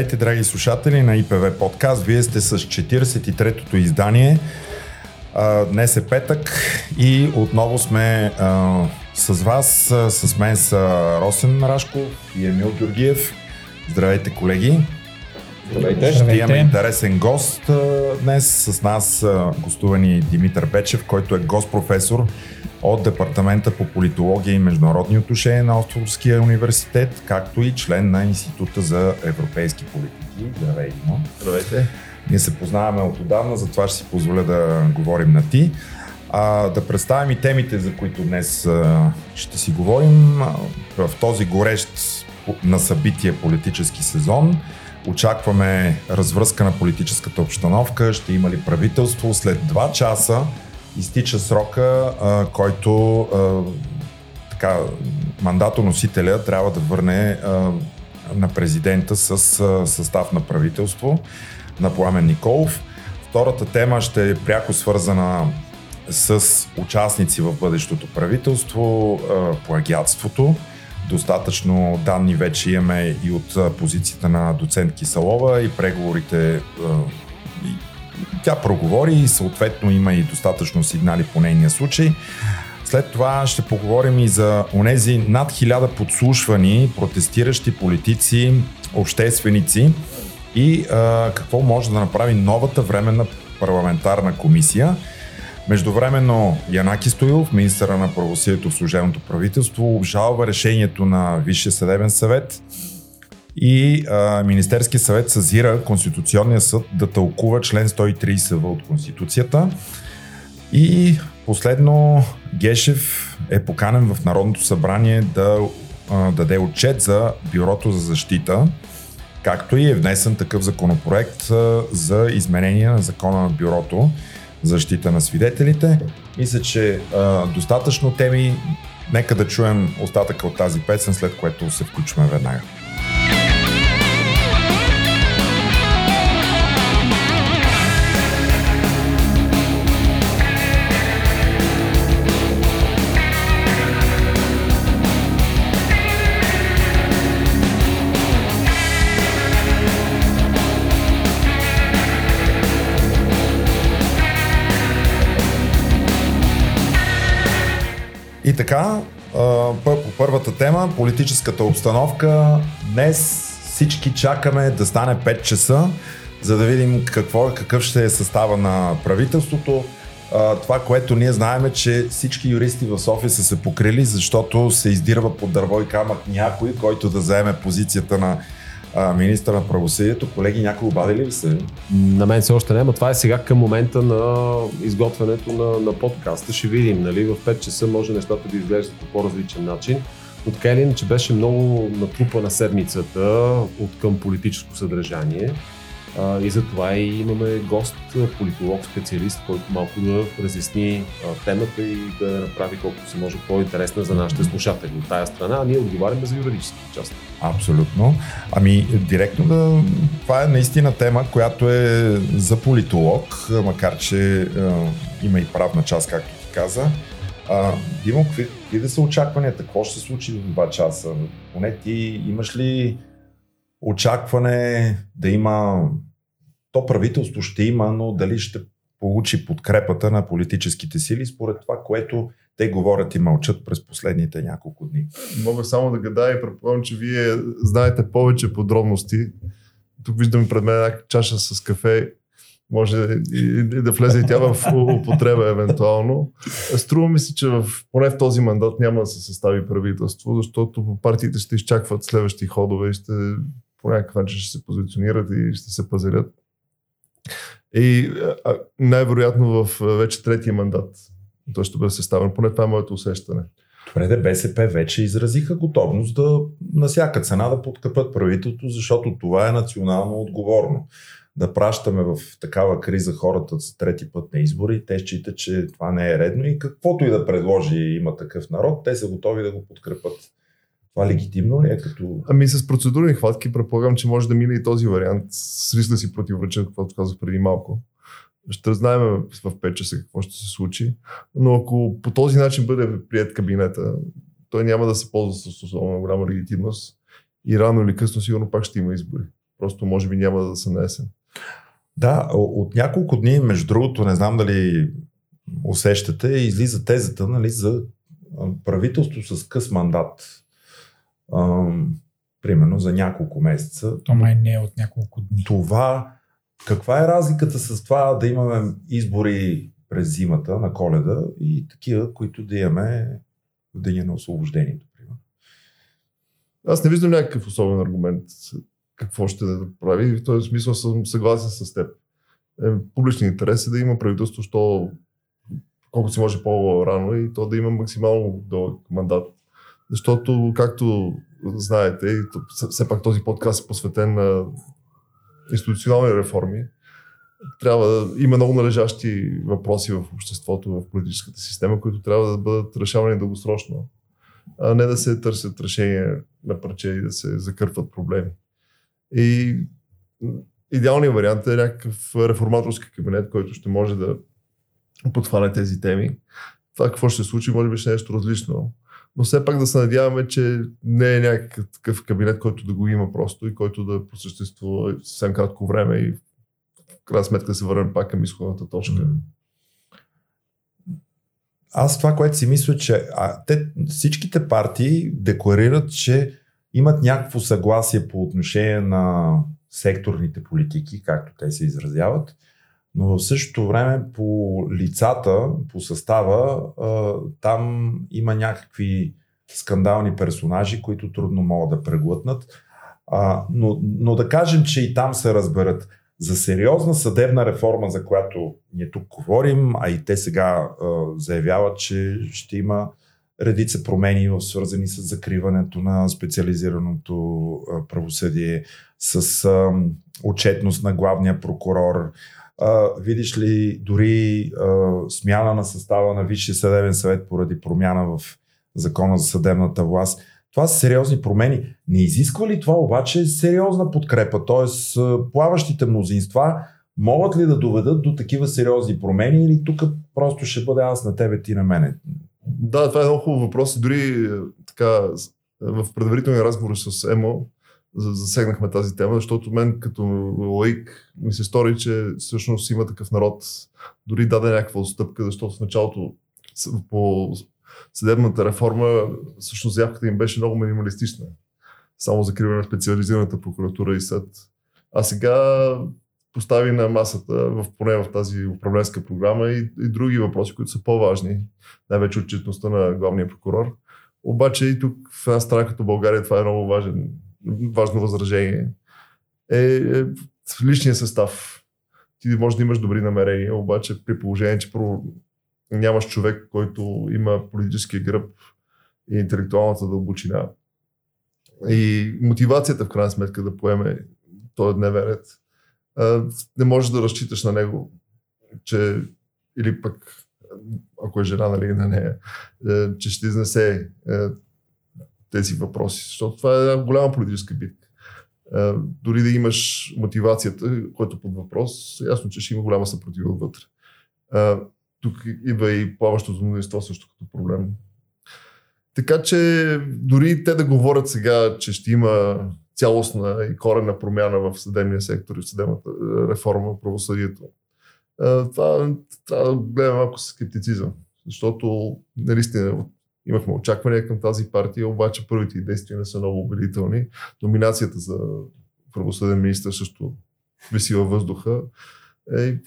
Здравейте, драги слушатели на ИПВ подкаст. Вие сте с 43-тото издание. Днес е петък и отново сме с вас. С мен са Росен Рашков и Емил Георгиев. Здравейте, колеги. Здравейте. Ще имаме интересен гост днес. С нас гостувани Димитър Бечев, който е гост-професор от Департамента по политология и международни отношения на Островския университет, както и член на Института за европейски политики. Здравей, Димо. Здравейте. Ние се познаваме от отдавна, затова ще си позволя да говорим на ти. А, да представим и темите, за които днес а, ще си говорим. В този горещ на събитие политически сезон очакваме развръзка на политическата обстановка, ще има ли правителство. След два часа изтича срока, а, който а, така, мандатоносителя трябва да върне а, на президента с а, състав на правителство на Пламен Николов. Втората тема ще е пряко свързана с участници в бъдещото правителство, плагиатството. Достатъчно данни вече имаме и от позицията на доцент Кисалова и преговорите тя проговори и съответно има и достатъчно сигнали по нейния случай. След това ще поговорим и за онези над хиляда подслушвани протестиращи политици, общественици и а, какво може да направи новата временна парламентарна комисия. Междувременно Янаки Стоилов, министъра на правосъдието в служебното правителство, обжалва решението на Висшия съдебен съвет и а, Министерския съвет съзира Конституционния съд да тълкува член 130 от Конституцията. И последно Гешев е поканен в Народното събрание да даде отчет за Бюрото за защита, както и е внесен такъв законопроект за изменение на закона на Бюрото защита на свидетелите. Мисля, че а, достатъчно теми. Нека да чуем остатъка от тази песен, след което се включваме веднага. Тема, политическата обстановка. Днес всички чакаме да стане 5 часа, за да видим какво, какъв ще е състава на правителството. Това, което ние знаем е, че всички юристи в София са се покрили, защото се издирва под дърво и камък някой, който да заеме позицията на министър на правосъдието. Колеги, някой обадили ли се? На мен все още няма. Това е сега към момента на изготвянето на, на подкаста. Ще видим, нали? В 5 часа може нещата да изглеждат по по-различен начин. От така че беше много натрупана седмицата от към политическо съдържание. И затова и имаме гост, политолог, специалист, който малко да разясни темата и да направи колкото се може по-интересна за нашите слушатели от тая страна, а ние отговаряме за юридическата част. Абсолютно. Ами, директно да... Това е наистина тема, която е за политолог, макар че а, има и правна част, както ти каза. А, Димо, какви, какви да са очакванията? Какво ще се случи в два часа? Поне ти имаш ли очакване да има, то правителство ще има, но дали ще получи подкрепата на политическите сили, според това, което те говорят и мълчат през последните няколко дни. Мога само да гадая и предполагам, че вие знаете повече подробности. Тук виждам пред мен една чаша с кафе. Може и да влезе и тя в употреба евентуално. Струва ми се, че в, поне в този мандат няма да се състави правителство, защото партиите ще изчакват следващи ходове и ще по някакъв начин ще се позиционират и ще се пазарят. И най-вероятно в вече третия мандат той ще бъде съставен. Поне това е моето усещане. Добре, да БСП вече изразиха готовност да на всяка цена да подкрепят правителството, защото това е национално отговорно. Да пращаме в такава криза хората с трети път на избори, те считат, че това не е редно и каквото и да предложи има такъв народ, те са готови да го подкрепят. Това легитимно ли е като... Ами с процедурни хватки предполагам, че може да мине и този вариант. С риск да си противореча, каквото казах преди малко. Ще знаем в 5 часа какво ще се случи. Но ако по този начин бъде прият кабинета, той няма да се ползва с особено голяма легитимност и рано или късно сигурно пак ще има избори. Просто може би няма да са на есен. Да, от няколко дни, между другото, не знам дали усещате, излиза тезата нали, за правителство с къс мандат. Ам, примерно за няколко месеца. То май не е от няколко дни. Това, каква е разликата с това да имаме избори през зимата на коледа и такива, които да имаме в деня на освобождението? Аз не виждам някакъв особен аргумент какво ще да прави и в този смисъл съм съгласен с теб. Е, публичният интерес е да има правителство, що колко си може по-рано и то да има максимално дълъг мандат. Защото, както знаете, все пак този подкаст е посветен на институционални реформи, трябва да има много належащи въпроси в обществото, в политическата система, които трябва да бъдат решавани дългосрочно, а не да се търсят решения на парче и да се закърпват проблеми. И идеалният вариант е някакъв реформаторски кабинет, който ще може да подхване тези теми. Това какво ще се случи, може би ще е нещо различно. Но все пак да се надяваме, че не е някакъв кабинет, който да го има просто и който да просъществува съвсем кратко време и в крайна сметка да се върнем пак към изходната точка. Аз това, което си мисля, че а, те, всичките партии декларират, че имат някакво съгласие по отношение на секторните политики, както те се изразяват, но в същото време по лицата, по състава, там има някакви скандални персонажи, които трудно могат да преглътнат. Но, но да кажем, че и там се разберат. За сериозна съдебна реформа, за която ние тук говорим, а и те сега заявяват, че ще има редица промени, свързани с закриването на специализираното правосъдие, с отчетност на главния прокурор, видиш ли, дори смяна на състава на Висшия съдебен съвет поради промяна в закона за съдебната власт. Това са сериозни промени. Не изисква ли това обаче сериозна подкрепа? Тоест, плаващите мнозинства могат ли да доведат до такива сериозни промени или тук просто ще бъде аз на тебе, ти на мене? Да, това е много хубав въпрос. Дори така, в предварителния разговор с ЕМО, засегнахме тази тема, защото мен като лаик ми се стори, че всъщност има такъв народ, дори даде някаква отстъпка, защото в началото по съдебната реформа всъщност заявката им беше много минималистична. Само закриване на специализираната прокуратура и съд. А сега постави на масата, в, поне в тази управленска програма и, и други въпроси, които са по-важни. Най-вече отчетността на главния прокурор. Обаче и тук в една страна като България това е много важен важно възражение, е, е личния състав. Ти може да имаш добри намерения, обаче при положение, че първо нямаш човек, който има политическия гръб и интелектуалната дълбочина и мотивацията в крайна сметка да поеме този дневен ред, не можеш да разчиташ на него, че или пък ако е жена нали, на нея, е, че ще изнесе е, тези въпроси, защото това е една голяма политическа битка. Дори да имаш мотивацията, което е под въпрос, ясно, че ще има голяма съпротива отвътре. Тук идва и плаващото мнозинство също като проблем. Така че дори те да говорят сега, че ще има цялостна и корена промяна в съдебния сектор и в съдебната реформа, правосъдието. Това трябва да гледаме малко с скептицизъм, защото наистина Имахме очаквания към тази партия, обаче първите действия не са много убедителни. Номинацията за правосъден министр също виси във въздуха. Е,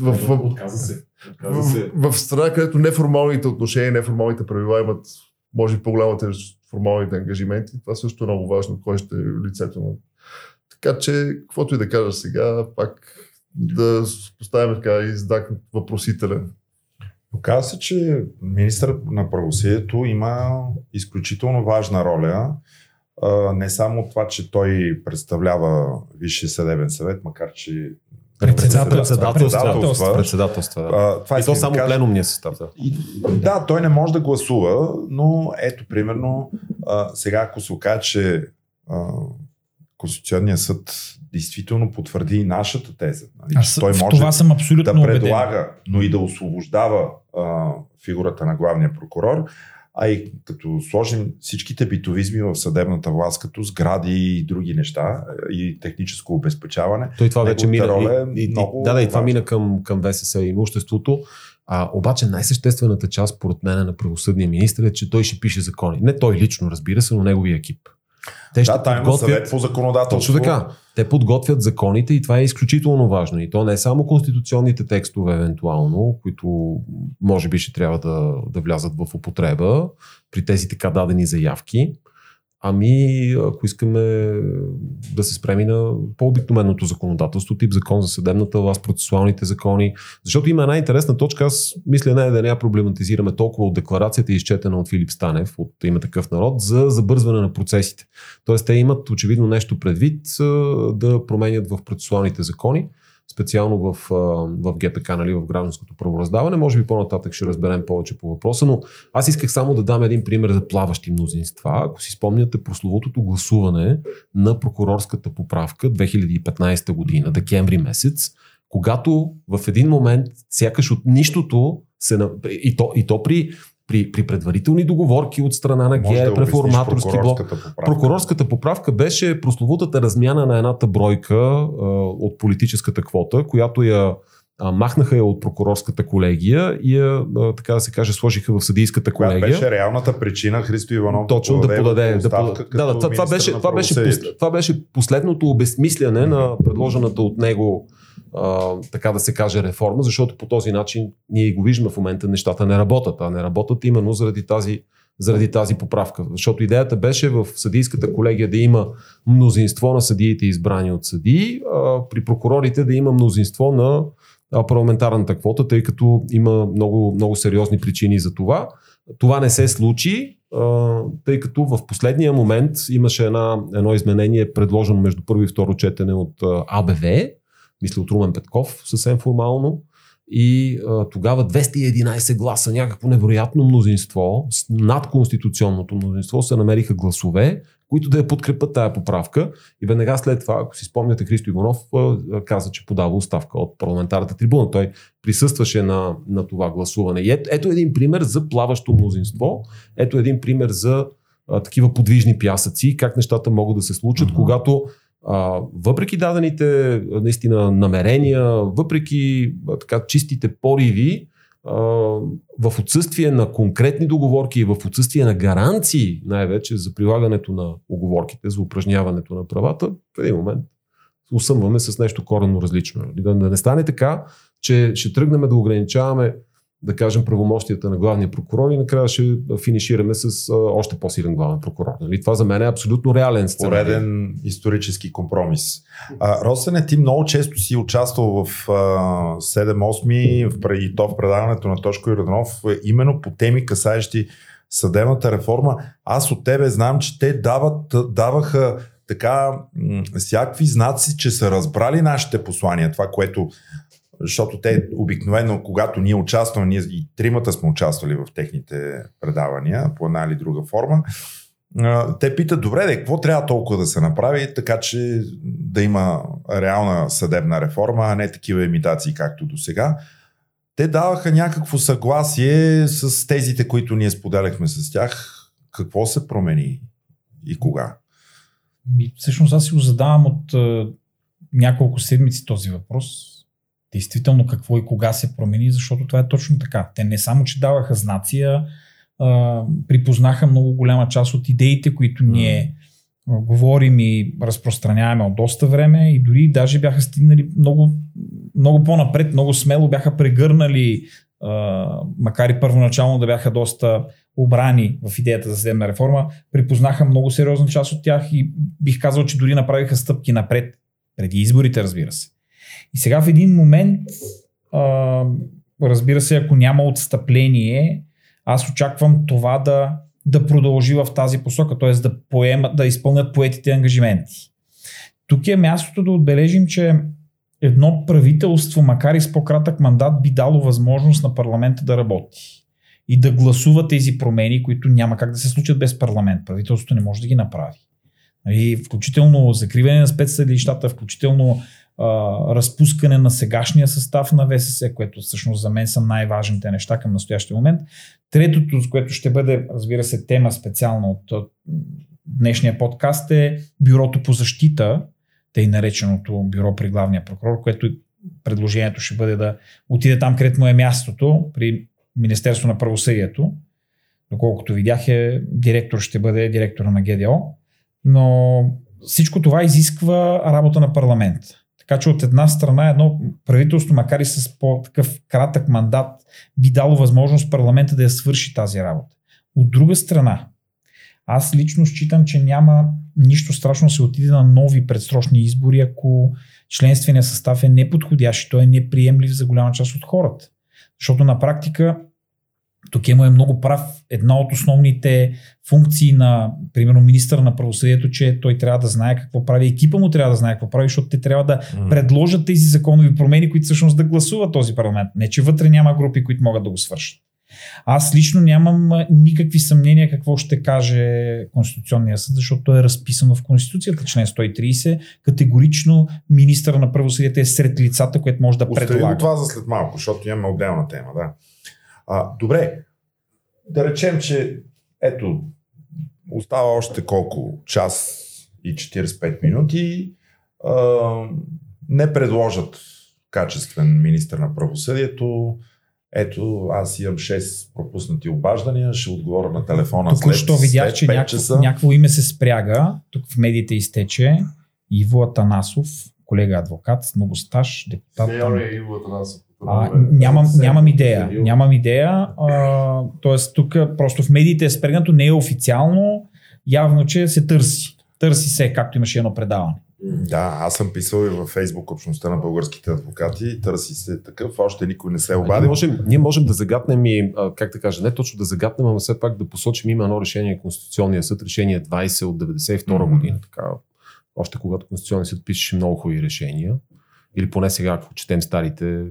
в, в, в, се. в, в, в страна, където неформалните отношения, неформалните правила имат, може би, по-голяма тежест формалните ангажименти, това също е много важно, кой ще е лицето на. Така че, каквото и да кажа сега, пак да поставим така и знак въпросителен Оказва се, че министър на правосъдието има изключително важна роля. Не само това, че той представлява Висшия съдебен съвет, макар че Председателства. Председателства. Председателства. Това е и то само да пленумния състав. Да. да, той не може да гласува, но ето, примерно, сега ако се окаже, че Конституционният съд действително потвърди и нашата теза. Нали, Аз той може това съм абсолютно да предлага, убеден. но и да освобождава а, фигурата на главния прокурор. А и като сложим всичките битовизми в съдебната власт, като сгради и други неща и техническо обезпечаване. Той това вече мина. роля е и, много да, да, и това мина към, към ВСС и имуществото. А, обаче най-съществената част, според мен, на правосъдния министр е, че той ще пише закони. Не той лично, разбира се, но неговия екип. Те ще Да, там има съвет по законодателство. Точно така. Те подготвят законите и това е изключително важно. И то не е само конституционните текстове, евентуално, които може би ще трябва да, да влязат в употреба при тези така дадени заявки. Ами, ако искаме да се спреми на по-обикновеното законодателство, тип закон за съдебната власт, процесуалните закони, защото има една интересна точка, аз мисля не да не я проблематизираме толкова от декларацията, изчетена от Филип Станев, от има такъв народ, за забързване на процесите. Тоест, те имат очевидно нещо предвид да променят в процесуалните закони, специално в, в ГПК, нали, в гражданското правораздаване. Може би по-нататък ще разберем повече по въпроса, но аз исках само да дам един пример за плаващи мнозинства. Ако си спомняте прословутото гласуване на прокурорската поправка 2015 година, декември месец, когато в един момент сякаш от нищото се... И то, и то при при, при предварителни договорки от страна на ГЕР, да реформаторски блок. Поправка. Прокурорската поправка беше прословутата размяна на едната бройка а, от политическата квота, която я а, махнаха я от прокурорската колегия и я, а, така да се каже, сложиха в съдийската колегия. Коя беше реалната причина Христо Иванов Точно да подаде. Да, подаде, да, да, това, това, беше, това, беше, това беше последното обезмисляне mm-hmm. на предложената от него а, така да се каже, реформа, защото по този начин ние го виждаме в момента, нещата не работят, а не работят именно заради тази, заради тази поправка. Защото идеята беше в съдийската колегия да има мнозинство на съдиите избрани от съдии, а при прокурорите да има мнозинство на парламентарната квота, тъй като има много, много сериозни причини за това. Това не се случи, тъй като в последния момент имаше една, едно изменение, предложено между първо и второ четене от АБВ, мисля от Румен Петков, съвсем формално. И а, тогава 211 гласа, някакво невероятно мнозинство, над конституционното мнозинство, се намериха гласове, които да я подкрепят тая поправка. И веднага след това, ако си спомняте, Христо Иванов каза, че подава оставка от парламентарната трибуна. Той присъстваше на, на това гласуване. И ето, ето един пример за плаващо мнозинство. Ето един пример за а, такива подвижни пясъци, как нещата могат да се случат, uh-huh. когато въпреки дадените наистина намерения, въпреки така чистите пориви, в отсъствие на конкретни договорки и в отсъствие на гаранции, най-вече за прилагането на оговорките, за упражняването на правата, в един момент усъмваме с нещо коренно различно. Да, да не стане така, че ще тръгнем да ограничаваме да кажем, правомощията на главния прокурор и накрая ще финишираме с а, още по-силен главен прокурор. Нали? Това за мен е абсолютно реален сценарий. Пореден исторически компромис. А, Росене, ти много често си участвал в а, 7-8 и то в предаването на Тошко Йорданов, именно по теми касаещи съдебната реформа. Аз от тебе знам, че те дават, даваха така всякакви знаци, че са разбрали нашите послания, това, което защото те обикновено, когато ние участваме, ние и тримата сме участвали в техните предавания по една или друга форма, те питат, добре, де, какво трябва толкова да се направи, така че да има реална съдебна реформа, а не такива имитации, както до сега. Те даваха някакво съгласие с тезите, които ние споделяхме с тях. Какво се промени и кога? Всъщност аз си го задавам от няколко седмици този въпрос действително какво и кога се промени, защото това е точно така. Те не само, че даваха знация, а, припознаха много голяма част от идеите, които ние говорим и разпространяваме от доста време и дори даже бяха стигнали много, много по-напред, много смело бяха прегърнали, макар и първоначално да бяха доста обрани в идеята за съдебна реформа, припознаха много сериозна част от тях и бих казал, че дори направиха стъпки напред, преди изборите, разбира се. И сега в един момент, а, разбира се, ако няма отстъпление, аз очаквам това да, да продължи в тази посока, т.е. да, поемат, да изпълнят поетите ангажименти. Тук е мястото да отбележим, че едно правителство, макар и с по-кратък мандат, би дало възможност на парламента да работи и да гласува тези промени, които няма как да се случат без парламент. Правителството не може да ги направи. Нали, включително закриване на спецсъдилищата, включително разпускане на сегашния състав на ВСС, което всъщност за мен са най-важните неща към настоящия момент. Третото, с което ще бъде, разбира се, тема специална от, от днешния подкаст е Бюрото по защита, тъй нареченото бюро при главния прокурор, което предложението ще бъде да отиде там, където му е мястото, при Министерство на правосъдието. Доколкото видях, е, директор ще бъде директора на ГДО. Но всичко това изисква работа на парламент. Така че от една страна едно правителство, макар и с по-такъв кратък мандат, би дало възможност парламента да я свърши тази работа. От друга страна, аз лично считам, че няма нищо страшно се отиде на нови предсрочни избори, ако членствения състав е неподходящ и той е неприемлив за голяма част от хората. Защото на практика Токемо е много прав. Една от основните функции на, примерно, министър на правосъдието, че той трябва да знае какво прави, екипа му трябва да знае какво прави, защото те трябва да mm. предложат тези законови промени, които всъщност да гласува този парламент. Не, че вътре няма групи, които могат да го свършат. Аз лично нямам никакви съмнения какво ще каже Конституционния съд, защото то е разписано в Конституцията, член 130. Категорично министър на правосъдието е сред лицата, което може да предлага. Остави това за след малко, защото имаме отделна тема. Да. А, добре, да речем, че ето, остава още колко? Час и 45 минути. А, не предложат качествен министр на правосъдието. Ето, аз имам 6 пропуснати обаждания, ще отговоря на телефона Тук що видях, че някакво, някакво име се спряга. Тук в медиите изтече. Иво Атанасов, колега адвокат, много стаж, депутат. Сеньор е Иво Атанасов. А, нямам, нямам идея. Нямам идея. А, тоест, тук просто в медиите е спрегнато, не е официално. Явно, че се търси. Търси се, както имаше едно предаване. Да, аз съм писал и във Фейсбук общността на българските адвокати. Търси се такъв, още никой не се е обади. Ние можем, ние можем да загатнем и, как да кажа, не точно да загатнем, ама все пак да посочим има едно решение на Конституционния съд, решение 20 от 92 mm-hmm. година. Така, още когато Конституционният съд пишеше много хубави решения или поне сега, ако четем старите,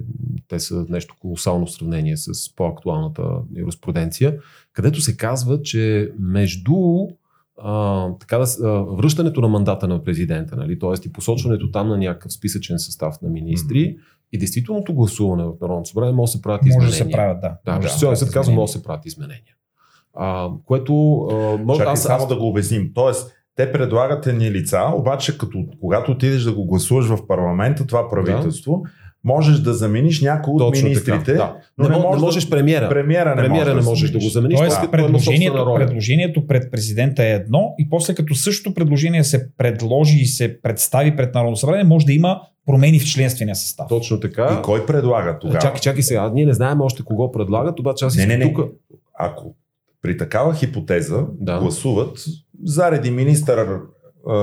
те са нещо колосално в сравнение с по-актуалната юриспруденция, където се казва, че между а, така да, а, връщането на мандата на президента, нали, т.е. и посочването там на някакъв списъчен състав на министри mm-hmm. и действителното гласуване в Народното събрание може да се правят изменения. Може да се правят, да. Да, Конституционен съд казва, може да се правят изменения. А, което... А, може, Чакай аз, само аз... да го обясним. Тоест, те предлагат едни лица, обаче като, когато отидеш да го гласуваш в парламента, това правителство, да. можеш да замениш някой от Точно министрите. Така, да. Но не, не, можеш, не можеш премиера. Премиера не, премиера не можеш да, да го замениш. Тоест, да. предложението, предложението пред президента е едно и после като същото предложение се предложи и се представи пред Народно събрание, може да има промени в членствения състав. Точно така. И кой предлага тогава? Чакай, чакай сега. Ние не знаем още кого предлагат, обаче аз не, не, не. тук. Ако при такава хипотеза да. гласуват заради министър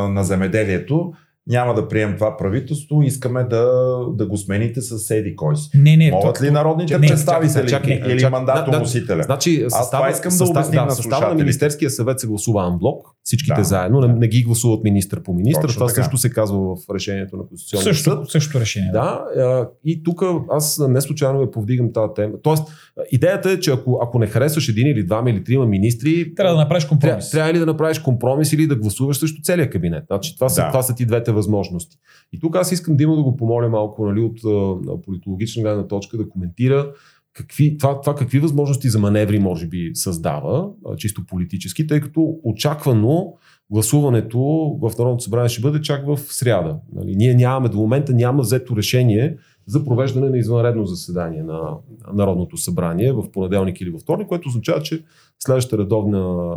на земеделието, няма да прием това правителство, искаме да, да го смените с седи кой си. Не, не, Могат ли народните не, представители чакай, чакай, или мандатоносителя? Значи, състава, Аз това искам състав, да обясним да, на състава на Министерския съвет се гласува анблок, всичките да. заедно, не, не ги гласуват министър по министър. Това така. също се казва в решението на Конституционния също, съд. Също решение. Да, да. и тук аз не случайно я повдигам тази тема. Тоест, идеята е, че ако, ако не харесваш един или двама или трима министри, трябва да направиш компромис. Трябва, трябва или да направиш компромис или да гласуваш срещу целия кабинет. Значи, това, са, да. това са ти двете възможности. И тук аз искам да има да го помоля малко нали, от а, политологична гледна точка да коментира какви, това, това какви възможности за маневри може би създава, а, чисто политически, тъй като очаквано гласуването в Народното събрание ще бъде чак в сряда. Нали, ние нямаме, до момента няма взето решение за провеждане на извънредно заседание на Народното събрание в понеделник или във вторник, което означава, че следващото редовно,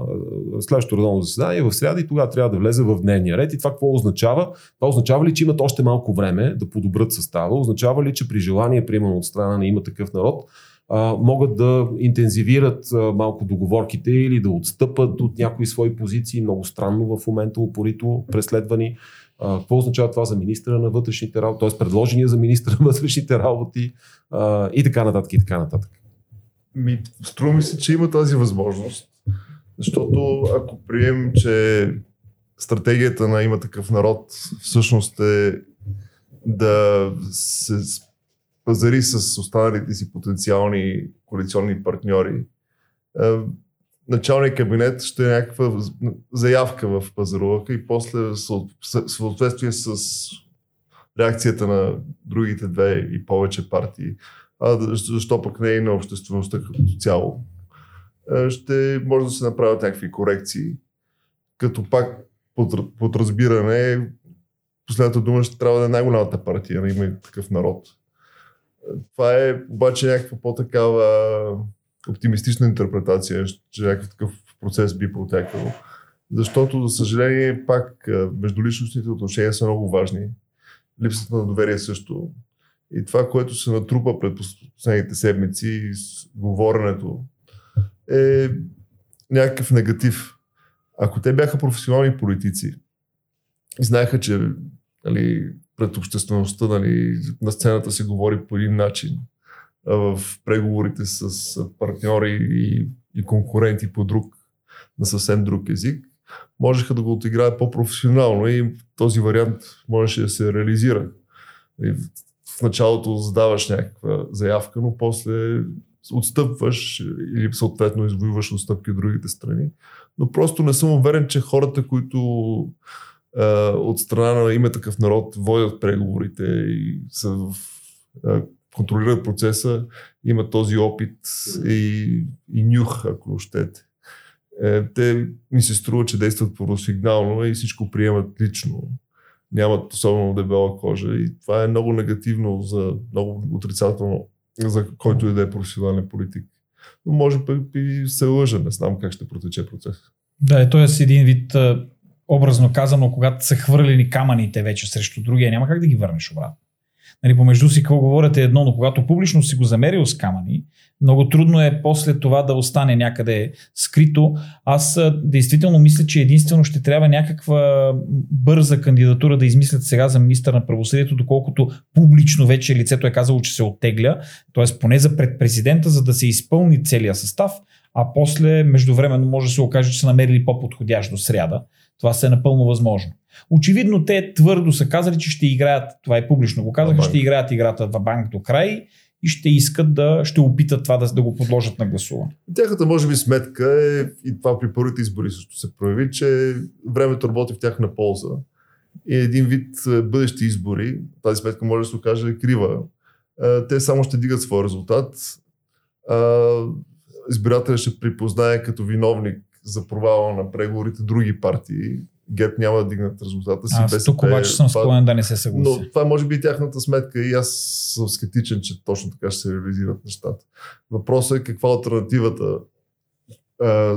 следващото редовно заседание е в среда и тогава трябва да влезе в дневния ред. И това какво означава? Това означава ли, че имат още малко време да подобрят състава? Означава ли, че при желание, примерно от страна на има такъв народ, могат да интензивират малко договорките или да отстъпат от някои свои позиции, много странно в момента упорито преследвани а, какво означава това за министра на вътрешните работи, т.е. предложения за министра на вътрешните работи а, и така нататък и така нататък. Ми, струва ми се, че има тази възможност, защото ако приемем, че стратегията на има такъв народ всъщност е да се пазари с останалите си потенциални коалиционни партньори, началният кабинет ще е някаква заявка в пазарувака и после в съответствие с реакцията на другите две и повече партии, а защо пък не и на обществеността като цяло. Ще може да се направят някакви корекции, като пак под, под разбиране последната дума ще трябва да е най-голямата партия, да има и такъв народ. Това е обаче някаква по-такава оптимистична интерпретация, че някакъв такъв процес би протекал. Защото, за съжаление, пак междуличностните отношения са много важни. Липсата на доверие също. И това, което се натрупа пред последните седмици, говоренето, е някакъв негатив. Ако те бяха професионални политици и знаеха, че нали, пред обществеността нали, на сцената се говори по един начин, в преговорите с партньори и, и конкуренти по друг, на съвсем друг език, можеха да го отиграят по-професионално и този вариант можеше да се реализира. И в началото задаваш някаква заявка, но после отстъпваш или съответно извоюваш отстъпки от другите страни. Но просто не съм уверен, че хората, които е, от страна на има такъв народ водят преговорите и са в, е, контролират процеса, имат този опит и, и нюх, ако щете. Е, те ми се струва, че действат първосигнално и всичко приемат лично. Нямат особено дебела кожа и това е много негативно, за, много отрицателно за който и да е професионален политик. Но може би и се лъжа, не знам как ще протече процес. Да, т.е. един вид образно казано, когато са хвърлени камъните вече срещу другия, няма как да ги върнеш обратно. Нали, помежду си какво говорите едно, но когато публично си го замерил с камъни, много трудно е после това да остане някъде скрито. Аз действително мисля, че единствено ще трябва някаква бърза кандидатура да измислят сега за министър на правосъдието, доколкото публично вече лицето е казало, че се оттегля, т.е. поне за пред президента, за да се изпълни целият състав, а после междувременно може да се окаже, че са намерили по-подходящ до сряда. Това се е напълно възможно. Очевидно те твърдо са казали, че ще играят, това е публично го казаха, ще играят играта в банк до край и ще искат да, ще опитат това да, да го подложат на гласуване. Тяхната, може би, сметка е, и това при първите избори също се прояви, че времето работи в тяхна полза. И един вид е, бъдещи избори, тази сметка може да се окаже крива. Е, те само ще дигат своя резултат. Избирателят ще припознае като виновник за провала на преговорите други партии. ГЕРБ няма да дигнат резултата си. Аз БСП, тук обаче съм склонен да не се съглася. Но това може би е тяхната сметка и аз съм скептичен, че точно така ще се реализират нещата. Въпросът е каква е альтернативата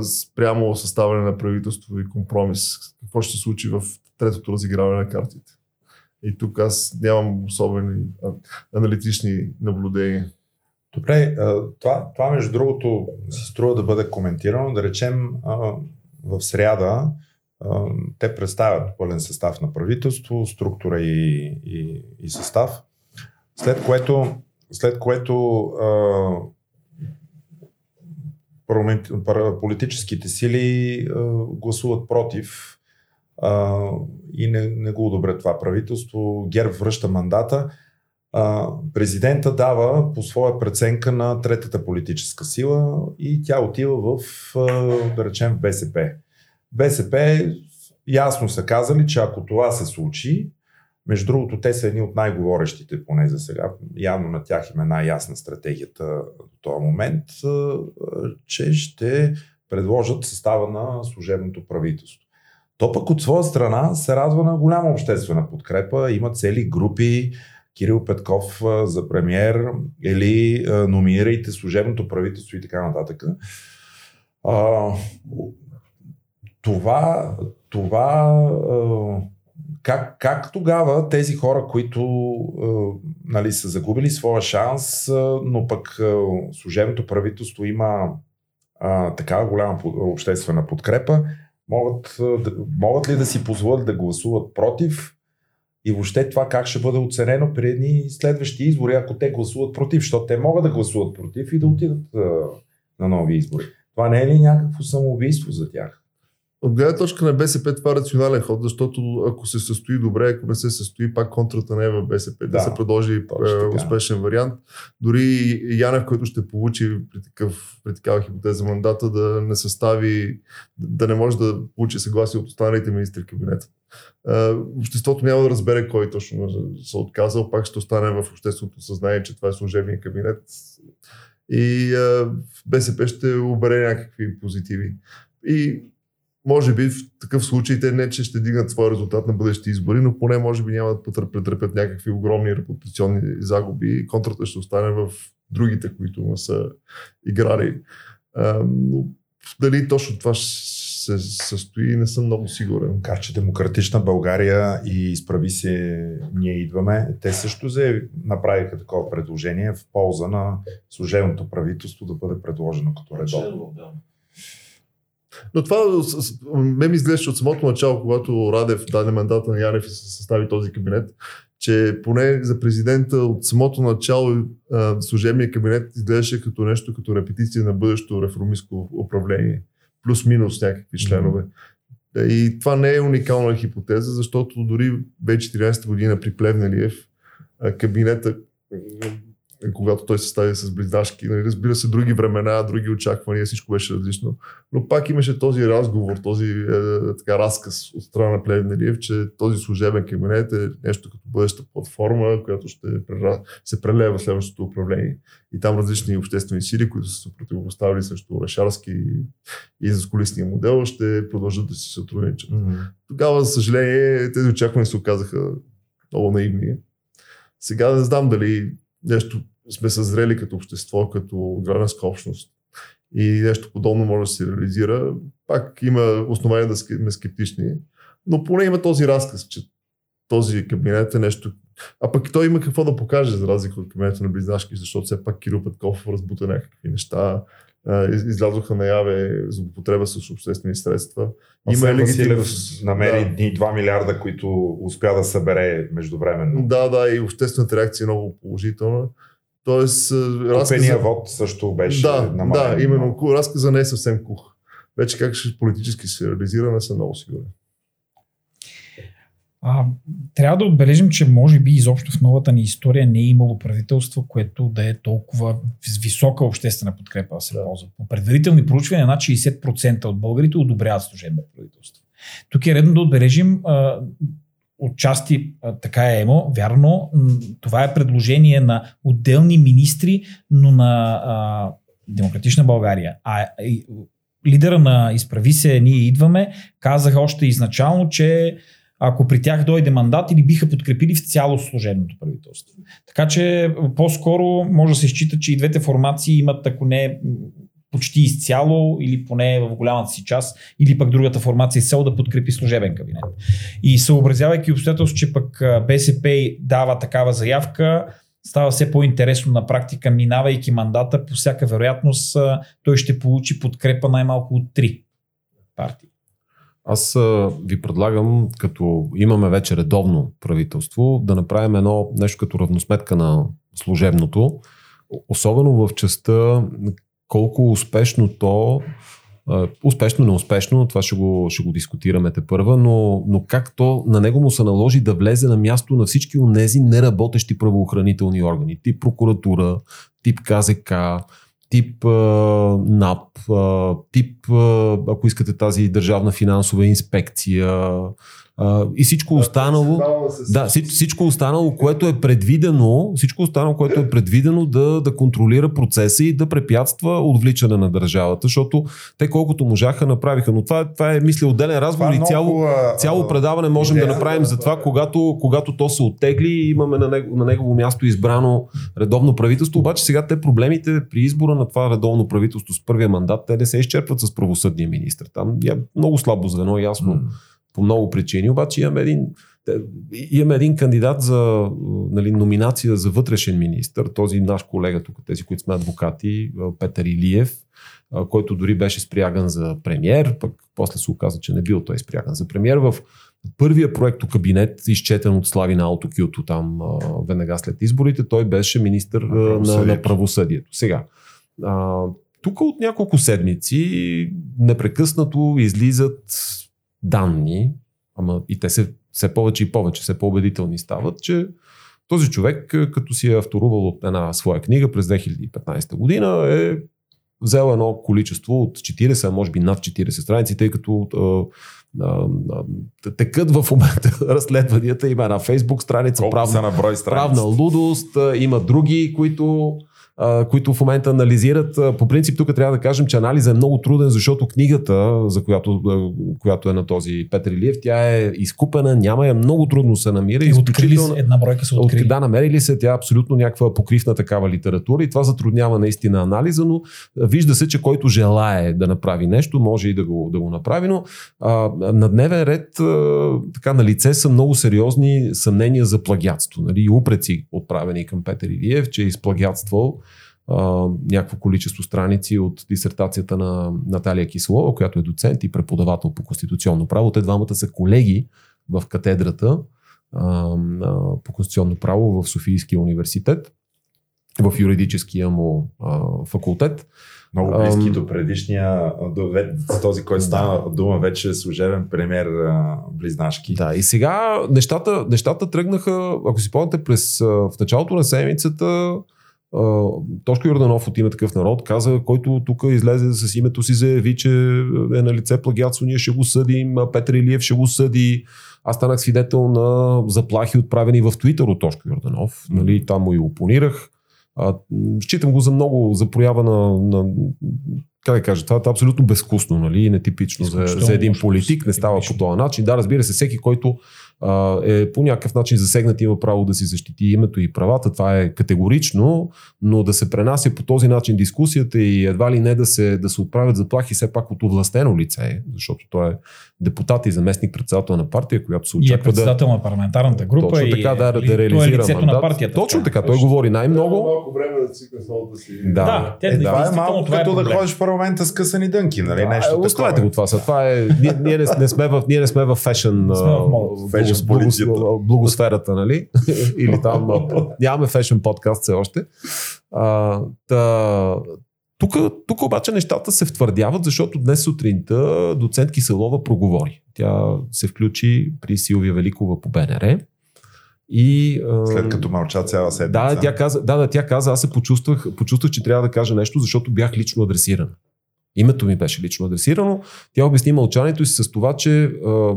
спрямо съставяне на правителство и компромис. Какво ще се случи в третото разиграване на картите. И тук аз нямам особени аналитични наблюдения. Добре, това, това между другото си струва да бъде коментирано. Да речем в сряда те представят пълен състав на правителство, структура и, и, и състав, след което, след което политическите сили гласуват против и не, не го одобрят това правителство. ГЕРБ връща мандата президента дава по своя преценка на третата политическа сила и тя отива в, да речем, в БСП. БСП ясно са казали, че ако това се случи, между другото, те са едни от най-говорещите, поне за сега. Явно на тях има най-ясна стратегията до този момент, че ще предложат състава на служебното правителство. То пък от своя страна се радва на голяма обществена подкрепа. Има цели групи, Кирил Петков за премьер или номинирайте служебното правителство и така нататък. А, това, това как, как тогава тези хора, които нали, са загубили своя шанс, но пък служебното правителство има а, такава голяма обществена подкрепа, могат, могат ли да си позволят да гласуват против и въобще това как ще бъде оценено при едни следващи избори, ако те гласуват против, защото те могат да гласуват против и да отидат а, на нови избори. Това не е ли някакво самоубийство за тях? От гледна точка на БСП това е рационален ход, защото ако се състои добре, ако не се състои, пак контрата не е в БСП. Да, да се предложи е, успешен вариант. Дори Янев, който ще получи при, такъв, при такава хипотеза мандата, да не състави, да не може да получи съгласие от останалите министри кабинета. Обществото няма да разбере кой точно се отказал, пак ще остане в общественото съзнание, че това е служебния кабинет и БСП ще обере някакви позитиви. И може би в такъв случай те не, че ще дигнат своя резултат на бъдещи избори, но поне може би няма да претърпят някакви огромни репутационни загуби и контрата ще остане в другите, които му са играли. Но дали точно това се състои, не съм много сигурен. Така че Демократична България и изправи се, ние идваме. Те също зе направиха такова предложение в полза на служебното правителство да бъде предложено като редовно. Да. Но това ме ми изглежда от самото начало, когато Радев даде мандата на Янев и се състави този кабинет, че поне за президента от самото начало служебния кабинет изглеждаше като нещо, като репетиция на бъдещото реформистско управление. Плюс-минус някакви членове. И това не е уникална хипотеза, защото дори 2014 година при Плевнелиев кабинета когато той се стави с близнашки. Нали, разбира се, други времена, други очаквания, всичко беше различно. Но пак имаше този разговор, този е, така разказ от страна на Плевнелиев, че този служебен кабинет е нещо като бъдеща платформа, която ще се прелева в следващото управление. И там различни обществени сили, които са се противопоставили срещу Решарски и за колисния модел, ще продължат да си сътрудничат. Mm-hmm. Тогава, за съжаление, тези очаквания се оказаха много наивни. Сега не знам дали нещо сме съзрели като общество, като гражданска общност и нещо подобно може да се реализира, пак има основания да сме скептични, но поне има този разказ, че този кабинет е нещо. А пък той има какво да покаже, за разлика от кабинета на Близнашки, защото все пак Кирил Петков разбута някакви неща, излязоха наяве за употреба с обществени средства. Има е легитимно... намери да. 2 милиарда, които успя да събере междувременно. Да, да, и обществената реакция е много положителна. Тоест, разказа... вод също беше да, намален. Да, именно. Разказа не е съвсем кух. Вече как ще политически се реализира, не съм много сигурен. А, трябва да отбележим, че може би изобщо в новата ни история не е имало правителство, което да е толкова с висока обществена подкрепа да се да. ползва. По предварителни проучвания, над 60% от българите одобряват служебно правителство. Тук е редно да отбележим, а, отчасти така е емо, вярно, това е предложение на отделни министри, но на а, Демократична България. А и, лидера на Изправи се, ние идваме, казаха още изначално, че ако при тях дойде мандат или биха подкрепили в цяло служебното правителство. Така че по-скоро може да се счита, че и двете формации имат, ако не почти изцяло или поне в голямата си част, или пък другата формация е цел да подкрепи служебен кабинет. И съобразявайки обстоятелство, че пък БСП дава такава заявка, става все по-интересно на практика, минавайки мандата, по всяка вероятност той ще получи подкрепа най-малко от три партии. Аз ви предлагам, като имаме вече редовно правителство, да направим едно нещо като равносметка на служебното, особено в частта колко успешно то, успешно, неуспешно, това ще го, ще го дискутираме те първа, но, но как то на него му се наложи да влезе на място на всички от тези неработещи правоохранителни органи, тип прокуратура, тип КЗК, тип а, НАП, а, тип, а, ако искате тази държавна финансова инспекция, а, и всичко останало, да, всичко останало, което е предвидено, всичко останало, което е предвидено да, да контролира процеса и да препятства отвличане на държавата, защото те колкото можаха направиха. Но това, това е, мисля, отделен разговор и цяло, цяло предаване можем да направим за това, когато, когато то се оттегли и имаме на, него, на негово място избрано редовно правителство. Обаче сега те проблемите при избора на това редовно правителство с първия мандат, те не се изчерпват с правосъдния министр. Там е много слабо звено, ясно. Mm по много причини, обаче имаме един, имаме един кандидат за нали, номинация за вътрешен министр, този наш колега тук, тези, които сме адвокати, Петър Илиев, който дори беше спряган за премьер, пък после се оказа, че не бил той спряган за премьер в първия проекто кабинет, изчетен от Слави на Алтокюто там веднага след изборите, той беше министр на, на, на правосъдието. Сега, тук от няколко седмици непрекъснато излизат данни, ама и те се все повече и повече, все по-убедителни стават, че този човек, като си е авторувал от една своя книга през 2015 година, е взел едно количество от 40, а може би над 40 страници, тъй като а, а, а, текат в момента разследванията. Има една фейсбук страница, Колко са правна, на брой страници? правна лудост, има други, които а, които в момента анализират. По принцип тук трябва да кажем, че анализът е много труден, защото книгата, за която, която е на този Петър Илиев, тя е изкупена, няма я, много трудно се намира. И открили се, една бройка от, открили. да, намерили се, тя е абсолютно някаква покривна такава литература и това затруднява наистина анализа, но вижда се, че който желае да направи нещо, може и да го, да го направи, но а, на дневен ред а, така на лице са много сериозни съмнения за плагиатство, нали, и упреци отправени към Петър Илиев, че е изплагиатствал а, някакво количество страници от дисертацията на Наталия Кислова, която е доцент и преподавател по конституционно право. Те двамата са колеги в катедрата а, по конституционно право в Софийския университет, в юридическия му а, факултет. Много близки до предишния, до този, който стана дума вече служебен премьер Близнашки. Да, и сега нещата, нещата тръгнаха, ако си помните, през, в началото на седмицата Тошко Йорданов от има такъв народ каза, който тук излезе с името си, заяви, че е на лице плагиатство, ние ще го съдим, Петър Илиев ще го съди. Аз станах свидетел на заплахи, отправени в Твитър от Тошко Йорданов. Нали, там му и опонирах. А, считам го за много, за проява на, на как да кажа, това е абсолютно безвкусно, нали, нетипично за, за един политик, не става по този начин. Да, разбира се, всеки, който е по някакъв начин засегнат, има право да си защити името и правата. Това е категорично, но да се пренася по този начин дискусията и едва ли не да се, да се отправят заплахи все пак от овластено лице, защото той е депутат и заместник председател на партия, която се И е очаква да, председател на парламентарната група. точно и, така, да, да, да той е реализира лицето мандат. на партията. Точно така, той Точно. говори Много най-много. малко време да новата си. Да. Да, те Е, това е малко това е като да проблем. ходиш в парламента с късани дънки, нали? Да, Нещо е, Оставете такова. го това. Са. Това е, ние, ние, не, не, сме в, ние не сме в фешън, Благос- полицията. благос- благосферата, нали? Или там нямаме фешън подкаст все още. А, та, тук, тук обаче нещата се втвърдяват, защото днес сутринта доцент Киселова проговори. Тя се включи при Силвия Великова по БНР. И, След като мълча цяла седмица. да, тя каза, да, да, тя каза, аз се почувствах, почувствах, че трябва да кажа нещо, защото бях лично адресиран. Името ми беше лично адресирано. Тя обясни мълчанието си с това, че а,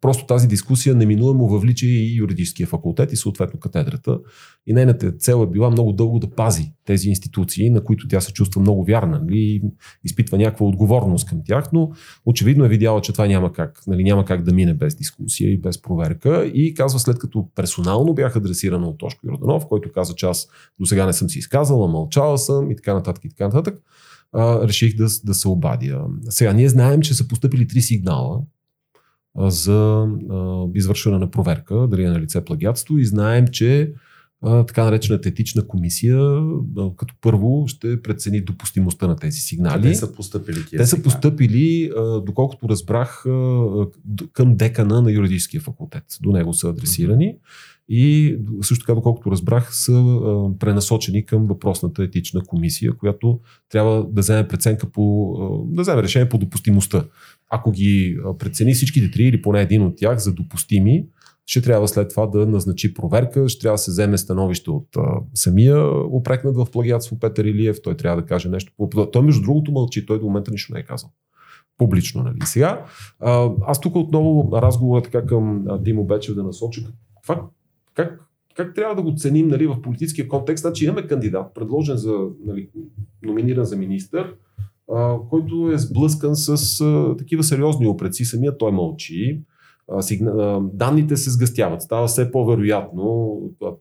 просто тази дискусия неминуемо въвлича и юридическия факултет и съответно катедрата. И нейната цел е била много дълго да пази тези институции, на които тя се чувства много вярна. Нали? Изпитва някаква отговорност към тях, но очевидно е видяла, че това няма как, нали, няма как да мине без дискусия и без проверка. И казва, след като персонално бях адресирана от Тошко Йорданов, който каза, че аз до сега не съм си изказала, мълчала съм и така нататък и така нататък, реших да, да се обадя. Сега, ние знаем, че са поступили три сигнала за а, извършване на проверка, дали е на лице плагиатство и знаем, че а, така наречената етична комисия а, като първо ще прецени допустимостта на тези сигнали. Къде са поступили тия Те са поступили, а, доколкото разбрах, а, към декана на юридическия факултет. До него са адресирани и също така, доколкото разбрах, са а, пренасочени към въпросната етична комисия, която трябва да вземе преценка по, а, да вземе решение по допустимостта. Ако ги прецени всичките три или поне един от тях за допустими, ще трябва след това да назначи проверка, ще трябва да се вземе становище от а, самия упрекнат в плагиатство Петър Илиев, той трябва да каже нещо. Той между другото мълчи, той до момента нищо не е казал. Публично, нали? Сега, а, аз тук отново разговора така към Димо Бечев да насоча. Това, как, как трябва да го ценим нали, в политическия контекст? Значи имаме кандидат, предложен за, нали, номиниран за министър, който е сблъскан с такива сериозни опреци. Самия той мълчи. Данните се сгъстяват. Става все по-вероятно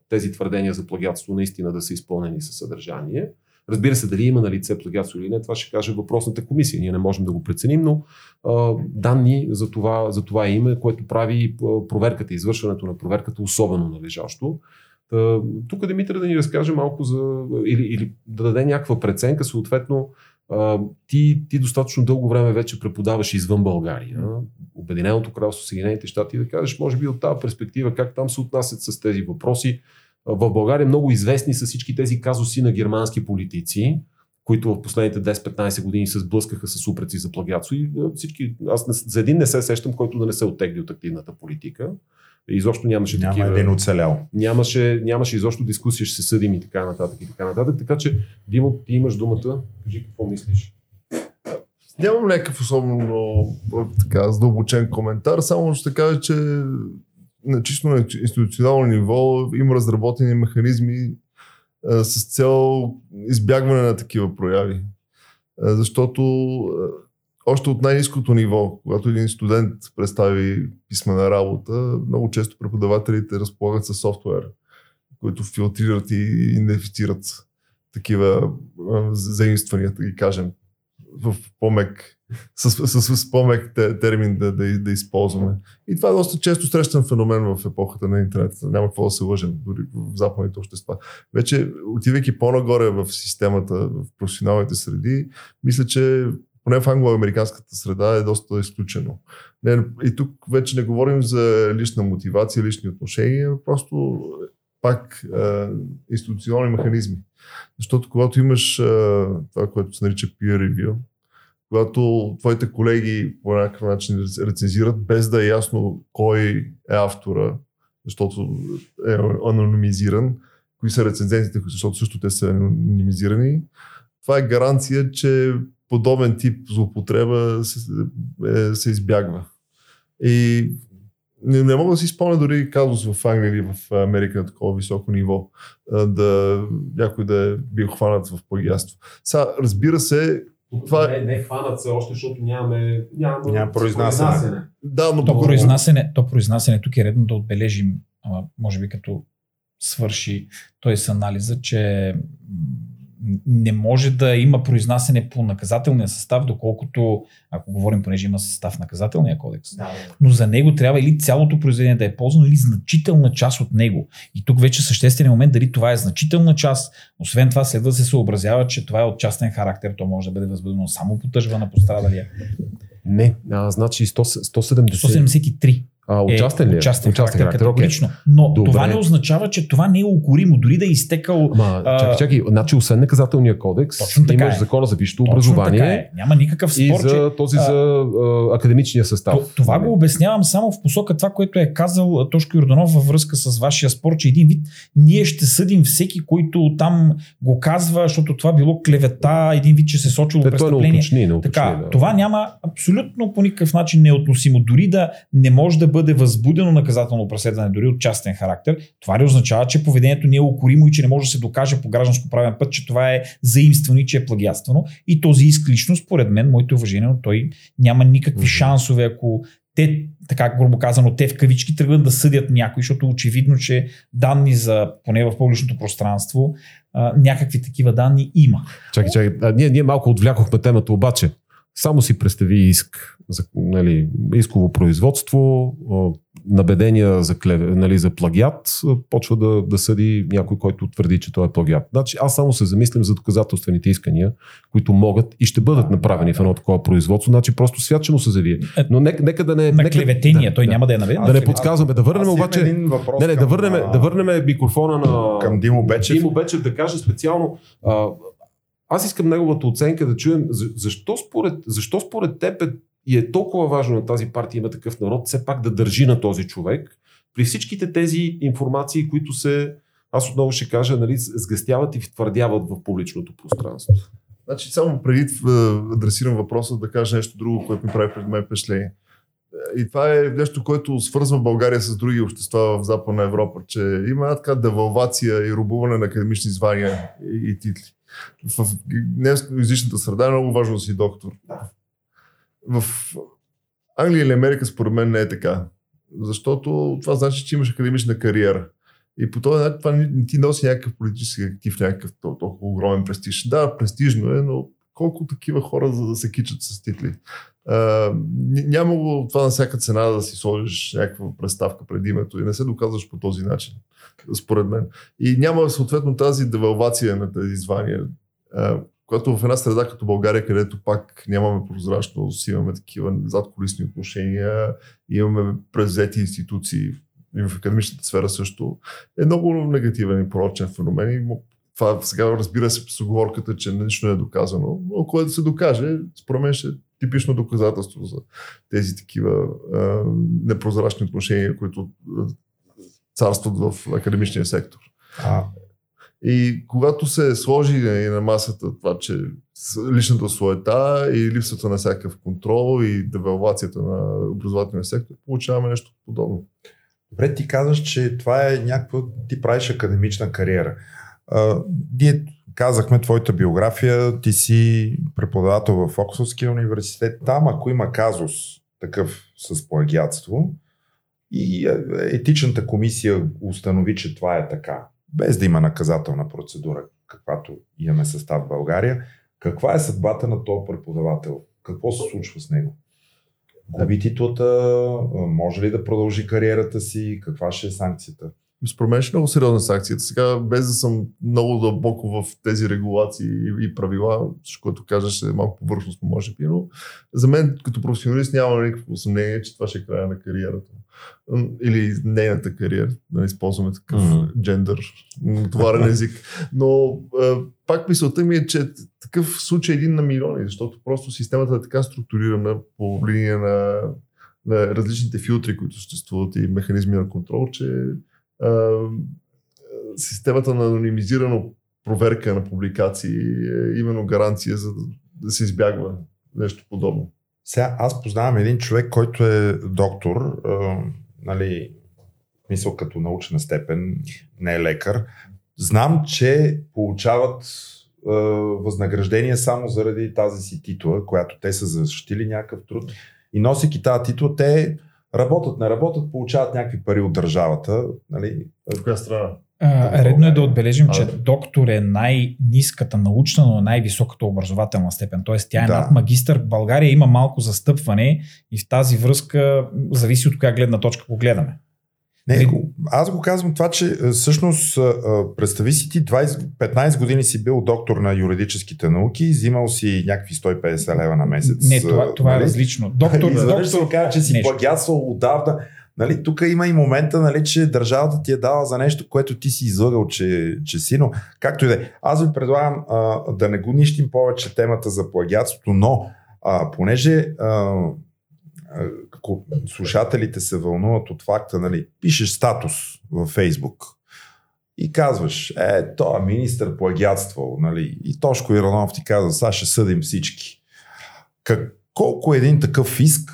тези твърдения за плагиатство наистина да са изпълнени със съдържание. Разбира се, дали има на лице плагиатство или не, това ще каже въпросната комисия. Ние не можем да го преценим, но а, данни за това, за това име, което прави проверката, извършването на проверката особено належащо. Тук Димитър да ни разкаже малко за, или, или да даде някаква преценка, съответно, ти, ти достатъчно дълго време вече преподаваш извън България, Обединеното кралство, Съединените щати, да кажеш, може би от тази перспектива, как там се отнасят с тези въпроси. В България много известни са всички тези казуси на германски политици, които в последните 10-15 години се сблъскаха с упреци за плагиатство. И всички, аз не, за един не се сещам, който да не се оттегли от активната политика. Изобщо нямаше Няма такива... един оцелял. Нямаше, нямаше изобщо дискусия, ще се съдим и така нататък и така нататък. Така че, Димо, ти имаш думата. Кажи какво мислиш. Нямам някакъв особено така, задълбочен коментар, само ще кажа, че на чисто на институционално ниво има разработени механизми а, с цел избягване на такива прояви. А, защото а, още от най-низкото ниво, когато един студент представи писмена работа, много често преподавателите разполагат със софтуер, които филтрират и идентифицират такива заимствания, да ги кажем, в по-мек, с, с, с, с по-мек те- термин да, да, да използваме. И това е доста често срещан феномен в епохата на интернет. Няма какво да се лъжем, дори в западните общества. Вече, отивайки по-нагоре в системата, в професионалните среди, мисля, че поне в англо-американската среда е доста изключено. Не, и тук вече не говорим за лична мотивация, лични отношения, просто пак е, институционални механизми. Защото когато имаш е, това, което се нарича peer review, когато твоите колеги по някакъв начин рецензират, без да е ясно кой е автора, защото е анонимизиран, кои са рецензентите, защото също те са анонимизирани, това е гаранция, че подобен тип злоупотреба се, е, се избягва. И не, не мога да си спомня дори казус в Англия или в Америка на такова високо ниво, да някой да е бил хванат в плагиатство. Сега, разбира се, Това не, не хванат се още, защото нямаме, нямаме Няма произнасяне. да, но То произнасяне, то произнасяне тук е редно да отбележим, може би като свърши той с анализа, че не може да има произнасяне по наказателния състав, доколкото, ако говорим, понеже има състав в наказателния кодекс, Да, но за него трябва или цялото произведение да е ползвано, или значителна част от него. И тук вече същественият момент дали това е значителна част. Освен това, следва да се съобразява, че това е от частен характер. То може да бъде възбудено само по тъжба на пострадалия. Не, а, значи 100, 170. 173 А, участен ли е? Участен, Участен характер, категорично. Но Добре. това не означава, че това не е укоримо. Дори да е изтекал Ма, А, чакай, чакай, значи освен наказателния кодекс, Точно така имаш е. закона за висшето образование така е. Няма никакъв спор, и че за този а, за а, академичния състав. То- Това го обяснявам само в посока това, което е казал Тошко Йорданов във връзка с вашия спор, че един вид ние ще съдим всеки, който там го казва, защото това било клевета, един вид, че се сочило Те, той не престъпление. уточни, не уточни. Така, да. това няма абсолютно по никакъв начин неотносимо. Дори да не може да бъде възбудено наказателно преследване, дори от частен характер, това не означава, че поведението не е укоримо и че не може да се докаже по гражданско правен път, че това е заимствано и че е плагиатствано. И този иск лично, според мен, моето уважение, но той няма никакви шансове, ако те, така грубо казано, те в кавички тръгват да съдят някой, защото очевидно, че данни за, поне в публичното пространство, а, някакви такива данни има. Чакай, чакай. А, ние, ние малко отвлякохме темата, обаче само си представи иск за нали, исково производство, набедения за, клев, нали, за плагиат, почва да, да съди някой, който твърди, че той е плагиат. Значи аз само се замислям за доказателствените искания, които могат и ще бъдат направени в едно такова производство. Значи просто святчено се завие. Но нека, нека да не... На нека, клеветения, да, той да. няма да е наведен. Да не Аз- подсказваме, да върнем обаче... Не, не, да върнем, а, да върнем микрофона на... към Димо Бечев. Димо Бечев да каже специално. А, аз искам неговата оценка да чуем за- защо според, защо според теб е, и е толкова важно на тази партия има такъв народ все пак да държи на този човек при всичките тези информации, които се, аз отново ще кажа, нали, сгъстяват и втвърдяват в публичното пространство. Значи, само преди да адресирам въпроса, да кажа нещо друго, което ми прави пред мен впечатление. И това е нещо, което свързва България с други общества в Западна Европа, че има така девалвация и рубуване на академични звания и титли. В днескоязичната среда е много важно да си доктор. В Англия или Америка според мен не е така. Защото това значи, че имаш академична кариера. И по този начин това не ти носи някакъв политически актив, някакъв тол- толкова огромен престиж. Да, престижно е, но колко такива хора за да се кичат с титли. А, ня- няма го това на всяка цена да си сложиш някаква представка пред името и не се доказваш по този начин, според мен. И няма съответно тази девалвация на тези звания, а, която в една среда като България, където пак нямаме прозрачност, имаме такива задколисни отношения, имаме превзети институции и в академичната сфера също, е много негативен и порочен феномен. И това сега разбира се с оговорката, че нищо не е доказано, но което се докаже, според мен ще типично доказателство за тези такива а, непрозрачни отношения, които царстват в академичния сектор. А, И когато се сложи и на масата това, че личната суета и липсата на всякакъв контрол и девалвацията на образователния сектор, получаваме нещо подобно. Добре, ти казваш, че това е някаква, ти правиш академична кариера. Ние казахме твоята биография, ти си преподавател в Оксфордския университет. Там, ако има казус такъв с плагиатство и е, етичната комисия установи, че това е така, без да има наказателна процедура, каквато имаме състав в България, каква е съдбата на този преподавател? Какво се случва с него? Губи титлата, може ли да продължи кариерата си, каква ще е санкцията? Според мен ще е много сериозна санкцията. Сега, без да съм много дълбоко в тези регулации и, правила, защото което кажеш е малко повърхностно, може би, но за мен като професионалист няма никакво съмнение, че това ще е края на кариерата. Или нейната кариера, да не използваме такъв mm-hmm. джендър, товарен език. Но пак мисълта ми е, че такъв случай е един на милиони, защото просто системата е така структурирана по линия на, на различните филтри, които съществуват и механизми на контрол, че системата на анонимизирано проверка на публикации е именно гаранция за да, да се избягва нещо подобно. Сега аз познавам един човек, който е доктор, а, нали, мисъл като научна степен, не е лекар. Знам, че получават а, възнаграждение само заради тази си титла, която те са защитили някакъв труд. И носики тази титла, те работят, не работят, получават някакви пари от държавата. Нали? В коя страна? А, редно е да отбележим, че А, да. доктор е най-ниската научна, но най-високата образователна степен. Тоест тя е Да. над магистър. В България има малко застъпване и в тази връзка зависи от коя гледна точка го гледаме. Не, Нали? го- аз го казвам това, че а, всъщност а, а, представи си ти 20, 15 години си бил доктор на юридическите науки, взимал си някакви 150 лева на месец. Не, това, това е нали? различно. Доктор, се доктор, окаже, че си нещо. плагиатствал отдавна. Нали, тук има и момента, нали, че държавата ти е дала за нещо, което ти си излъгал, че, че си, но както и да е. Аз ви предлагам а, да не го нищим повече темата за плагиатството, но а, понеже а, ако слушателите се вълнуват от факта, нали, пишеш статус във Фейсбук и казваш, е, то министър плагиатствал, нали, и Тошко Иранов ти казва, сега ще съдим всички. Как, колко един такъв иск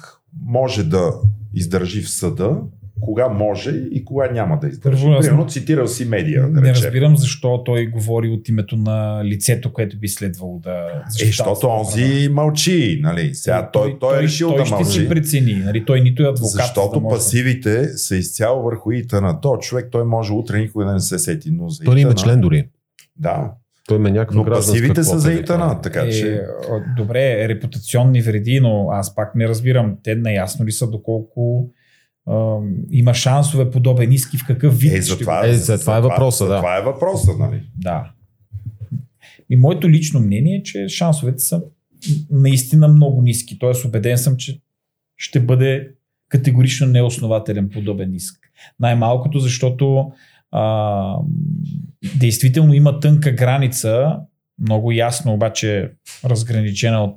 може да издържи в съда, кога може и кога няма да издържи. Първо, Примерно цитирал си медия, да не речем. разбирам защо той говори от името на лицето, което би следвало да Е, защитава защото своя онзи мълчи, нали? Сега той, той, е решил той да ще мълчи. се прецени. Нали? Той нито е адвокат. за Защото да може да- пасивите са изцяло върху ИТ на то човек, той може утре никога да не се сети, но за Той има член дори. Да, Той има някаква но пасивите са за това. така Е, че... добре, репутационни вреди, но аз пак не разбирам. Те наясно ли са доколко има шансове подобен иск и в какъв вид Е, ще за това, Е, за това е въпроса, да. Това е въпроса, нали? Да. И моето лично мнение е, че шансовете са наистина много ниски. Тоест, убеден съм, че ще бъде категорично неоснователен подобен иск. Най-малкото, защото а, действително има тънка граница, много ясно обаче разграничена от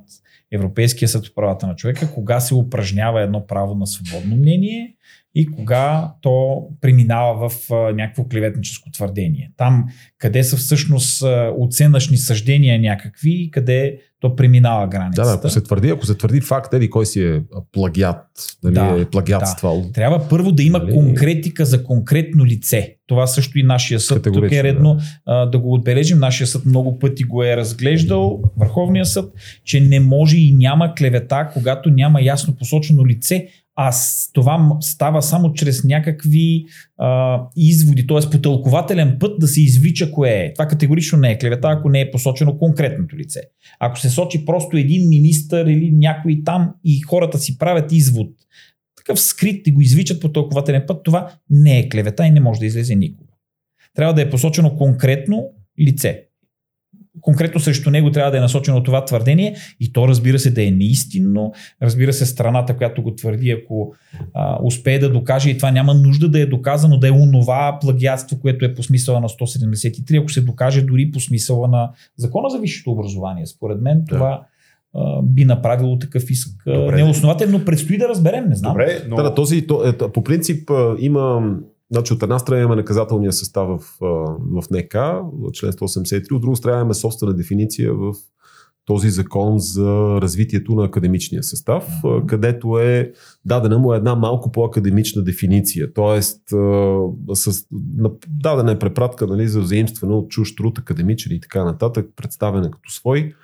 Европейския съд по правата на човека, кога се упражнява едно право на свободно мнение и кога то преминава в някакво клеветническо твърдение. Там, къде са всъщност оценъчни съждения някакви къде то преминава границата. Да, да, ако се твърди, ако се твърди факт, еди кой си е плагиат, дали Да, е плагиатствал. Трябва първо да има Нали? конкретика за конкретно лице. Това също и нашия съд. Тук е редно да. да го отбележим. Нашия съд много пъти го е разглеждал, Върховния съд, че не може и няма клевета, когато няма ясно посочено лице, а това става само чрез някакви а, изводи, т.е. по тълкователен път да се извича кое е. Това категорично не е клевета, ако не е посочено конкретното лице. Ако се сочи просто един министър или някой там и хората си правят извод, такъв скрит и го извичат по тълкователен път, това не е клевета и не може да излезе никога. Трябва да е посочено конкретно лице. Конкретно срещу него трябва да е насочено това твърдение и то разбира се да е неистинно. Разбира се, страната, която го твърди, ако а, успее да докаже и това няма нужда да е доказано да е онова плагиатство, което е по смисъла на 173, ако се докаже дори по смисъла на закона за висшето образование. Според мен това би направило такъв иск Добре. неоснователен, но предстои да разберем, не знам. Добре, но... Да, да, този, то, е, по принцип има Значи от една страна имаме наказателния състав в, в НК, член 183, от друга страна имаме собствена дефиниция в този закон за развитието на академичния състав, където е дадена му една малко по-академична дефиниция. На, дадена е препратка нали, за взаимстване от чуж труд, академичен и така нататък, представена като свой.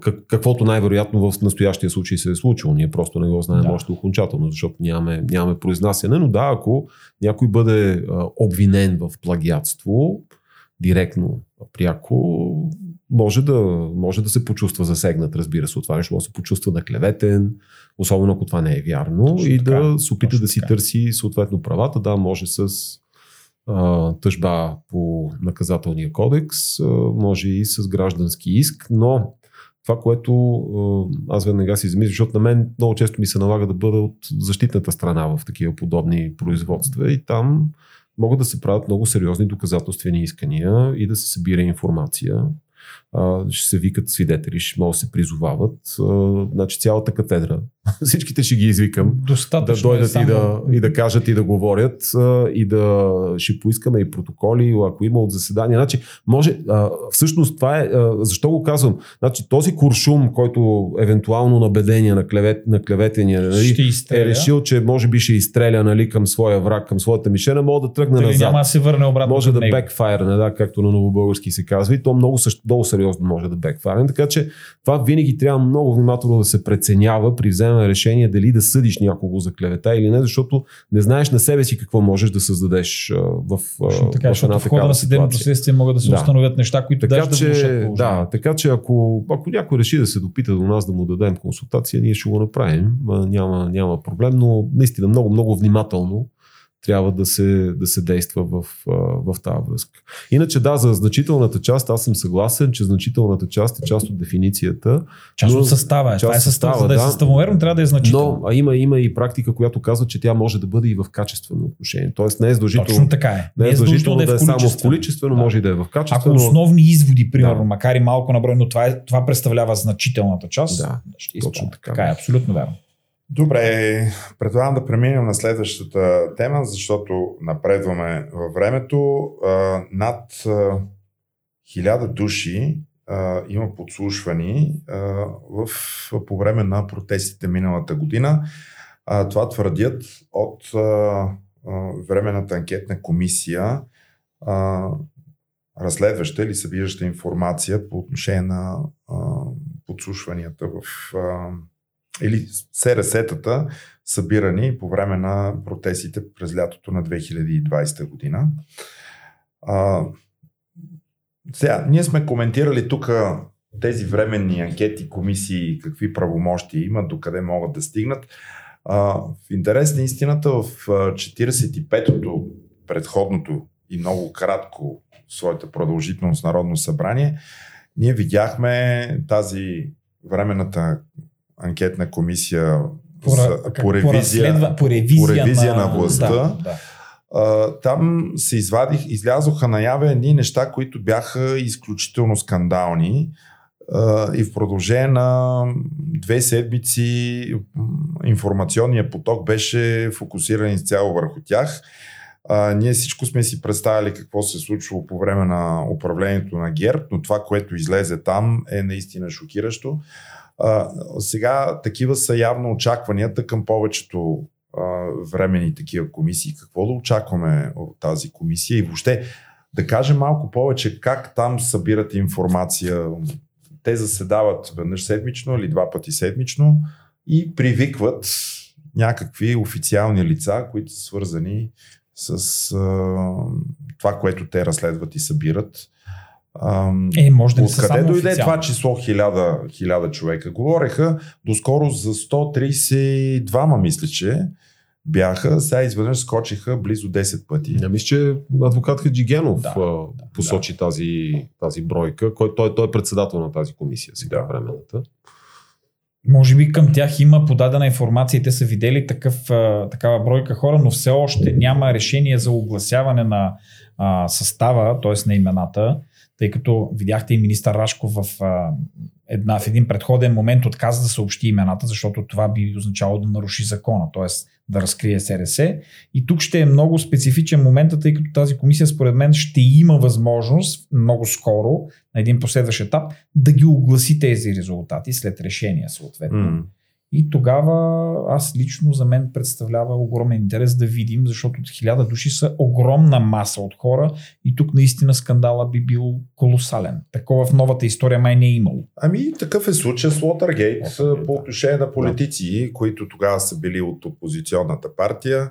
Как, каквото най-вероятно в настоящия случай се е случило. Ние просто не го знаем Да. още окончателно, защото нямаме, нямаме произнасяне. Но да, ако някой бъде обвинен в плагиатство, директно, пряко, може да, може да се почувства засегнат, разбира се, от това нещо, може да се почувства наклеветен, особено ако това не е вярно, Точно и така, да се опита да си така. търси съответно правата. Да, може с а, тъжба по наказателния кодекс, а, може и с граждански иск, но това, което аз веднага си замисля, защото на мен много често ми се налага да бъда от защитната страна в такива подобни производства и там могат да се правят много сериозни доказателствени искания и да се събира информация. Ще се викат свидетели, ще могат да се призовават. Значи цялата катедра. Всичките ще ги извикам да Достатъчно дойдат е само... и, да, и да кажат и да говорят и да ще поискаме и протоколи, ако има от заседания. Значи, може, всъщност това е, защо го казвам? Значи, този куршум, който евентуално набедение на, клевет, на клеветения, нали, е решил, че може би ще изстреля нали, към своя враг, към своята мишена, може да тръгне Дали назад. няма да се върне обратно Може да него. бекфайрне, да, както на новобългарски се казва. И то много, също, много сериозно може да бекфайрне. Така че това винаги трябва много внимателно да се преценява при вземане решение дали да съдиш някого за клевета или не, защото не знаеш на себе си какво можеш да създадеш в, Точно така, в една в хода на съдебното следствие могат да се Да. установят неща, които Така даже да влушат че, да, така че ако, ако някой реши да се допита до нас да му дадем консултация, ние ще го направим. Няма, няма проблем, но наистина много, много внимателно трябва да се, да се действа в, в тази връзка. Иначе да, за значителната част аз съм съгласен, че значителната част е част от дефиницията, Част от състава е. част Това е състава, за да е да. съставомерно, трябва да е значително. но а има, има и практика, която казва, че тя може да бъде и в качествено отношение. Тоест не е задължително, Точно така е. не е задължително да е само в количествено. Да. може и да е в Ако качествено. основни изводи, примерно, Да. макар и малко наброй, но това, е, това представлява значителната част, Да, ще точно така. Така е, абсолютно вярно. Добре, предлагам да преминем на следващата тема, защото напредваме във времето. Над а, хиляда души а, има подслушвани в, по време на протестите миналата година. Това твърдят от Временната анкетна комисия, разследваща или събираща информация по отношение на подслушванията в или СРС-тата, събирани по време на протестите през лятото на 2020 година. А, сега, ние сме коментирали тук тези временни анкети, комисии, какви правомощи имат, докъде могат да стигнат. А, в интерес на истината, в а, 45-то предходното и много кратко своята продължителност Народно събрание, ние видяхме тази временната анкетна комисия По, за, как- по, ревизия, разследва- по ревизия, по ревизия на, на властта. Да, да. А, там се извадих, излязоха наяве едни неща, които бяха изключително скандални. А, и в продължение на две седмици информационният поток беше фокусиран изцяло върху тях. А, ние всичко сме си представили какво се е случвало по време на управлението на ГЕРБ, но това, което излезе там е наистина шокиращо. Сега такива са явно очакванията към повечето времени такива комисии. Какво да очакваме от тази комисия и въобще да кажем малко повече как там събират информация. Те заседават веднъж седмично или два пъти седмично и привикват някакви официални лица, които са свързани с а, това, което те разследват и събират. Ам, Е, може да Откъде само дойде официално. това число 1000, 1000 човека? Говореха доскоро за 132, мисля, че бяха. Сега изведнъж скочиха близо 10 пъти. Не мисля, че адвокат Хаджигенов Да, да, посочи Тази, тази бройка, който той, той е председател на тази комисия сега, Да. да. времената. Може би към тях има подадена информация и те са видели такъв, такава бройка хора, но все още няма решение за огласяване на а, състава, т.е. на имената, тъй като видяхте и министър Рашков в, а, една, в един предходен момент отказа да съобщи имената, защото това би означало да наруши закона, т.е. да разкрие СРС. И тук ще е много специфичен момент, тъй като тази комисия според мен ще има възможност много скоро, на един последващ етап, да ги огласи тези резултати след решение съответно. Mm. И тогава аз лично за мен представлява огромен интерес да видим, защото хиляда души са огромна маса от хора и тук наистина скандала би бил колосален. Такова в новата история май не е имало. Ами такъв е случай с Лотъргейт по отношение на политици, които тогава са били от опозиционната партия.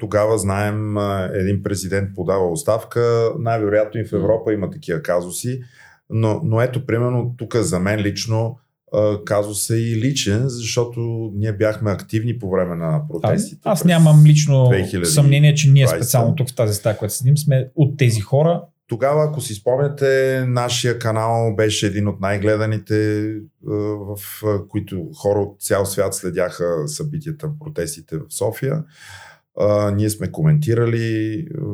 Тогава знаем, един президент подава оставка. Най-вероятно и в Европа има такива казуси. Но, но ето, примерно, тук за мен лично казус е и личен, защото ние бяхме активни по време на протестите. А, аз нямам лично 2020. съмнение, че ние специално тук в тази стая, която седим, сме от тези хора. Тогава, ако си спомняте, нашия канал беше един от най-гледаните, в които хора от цял свят следяха събитията, протестите в София. А, ние сме коментирали, а,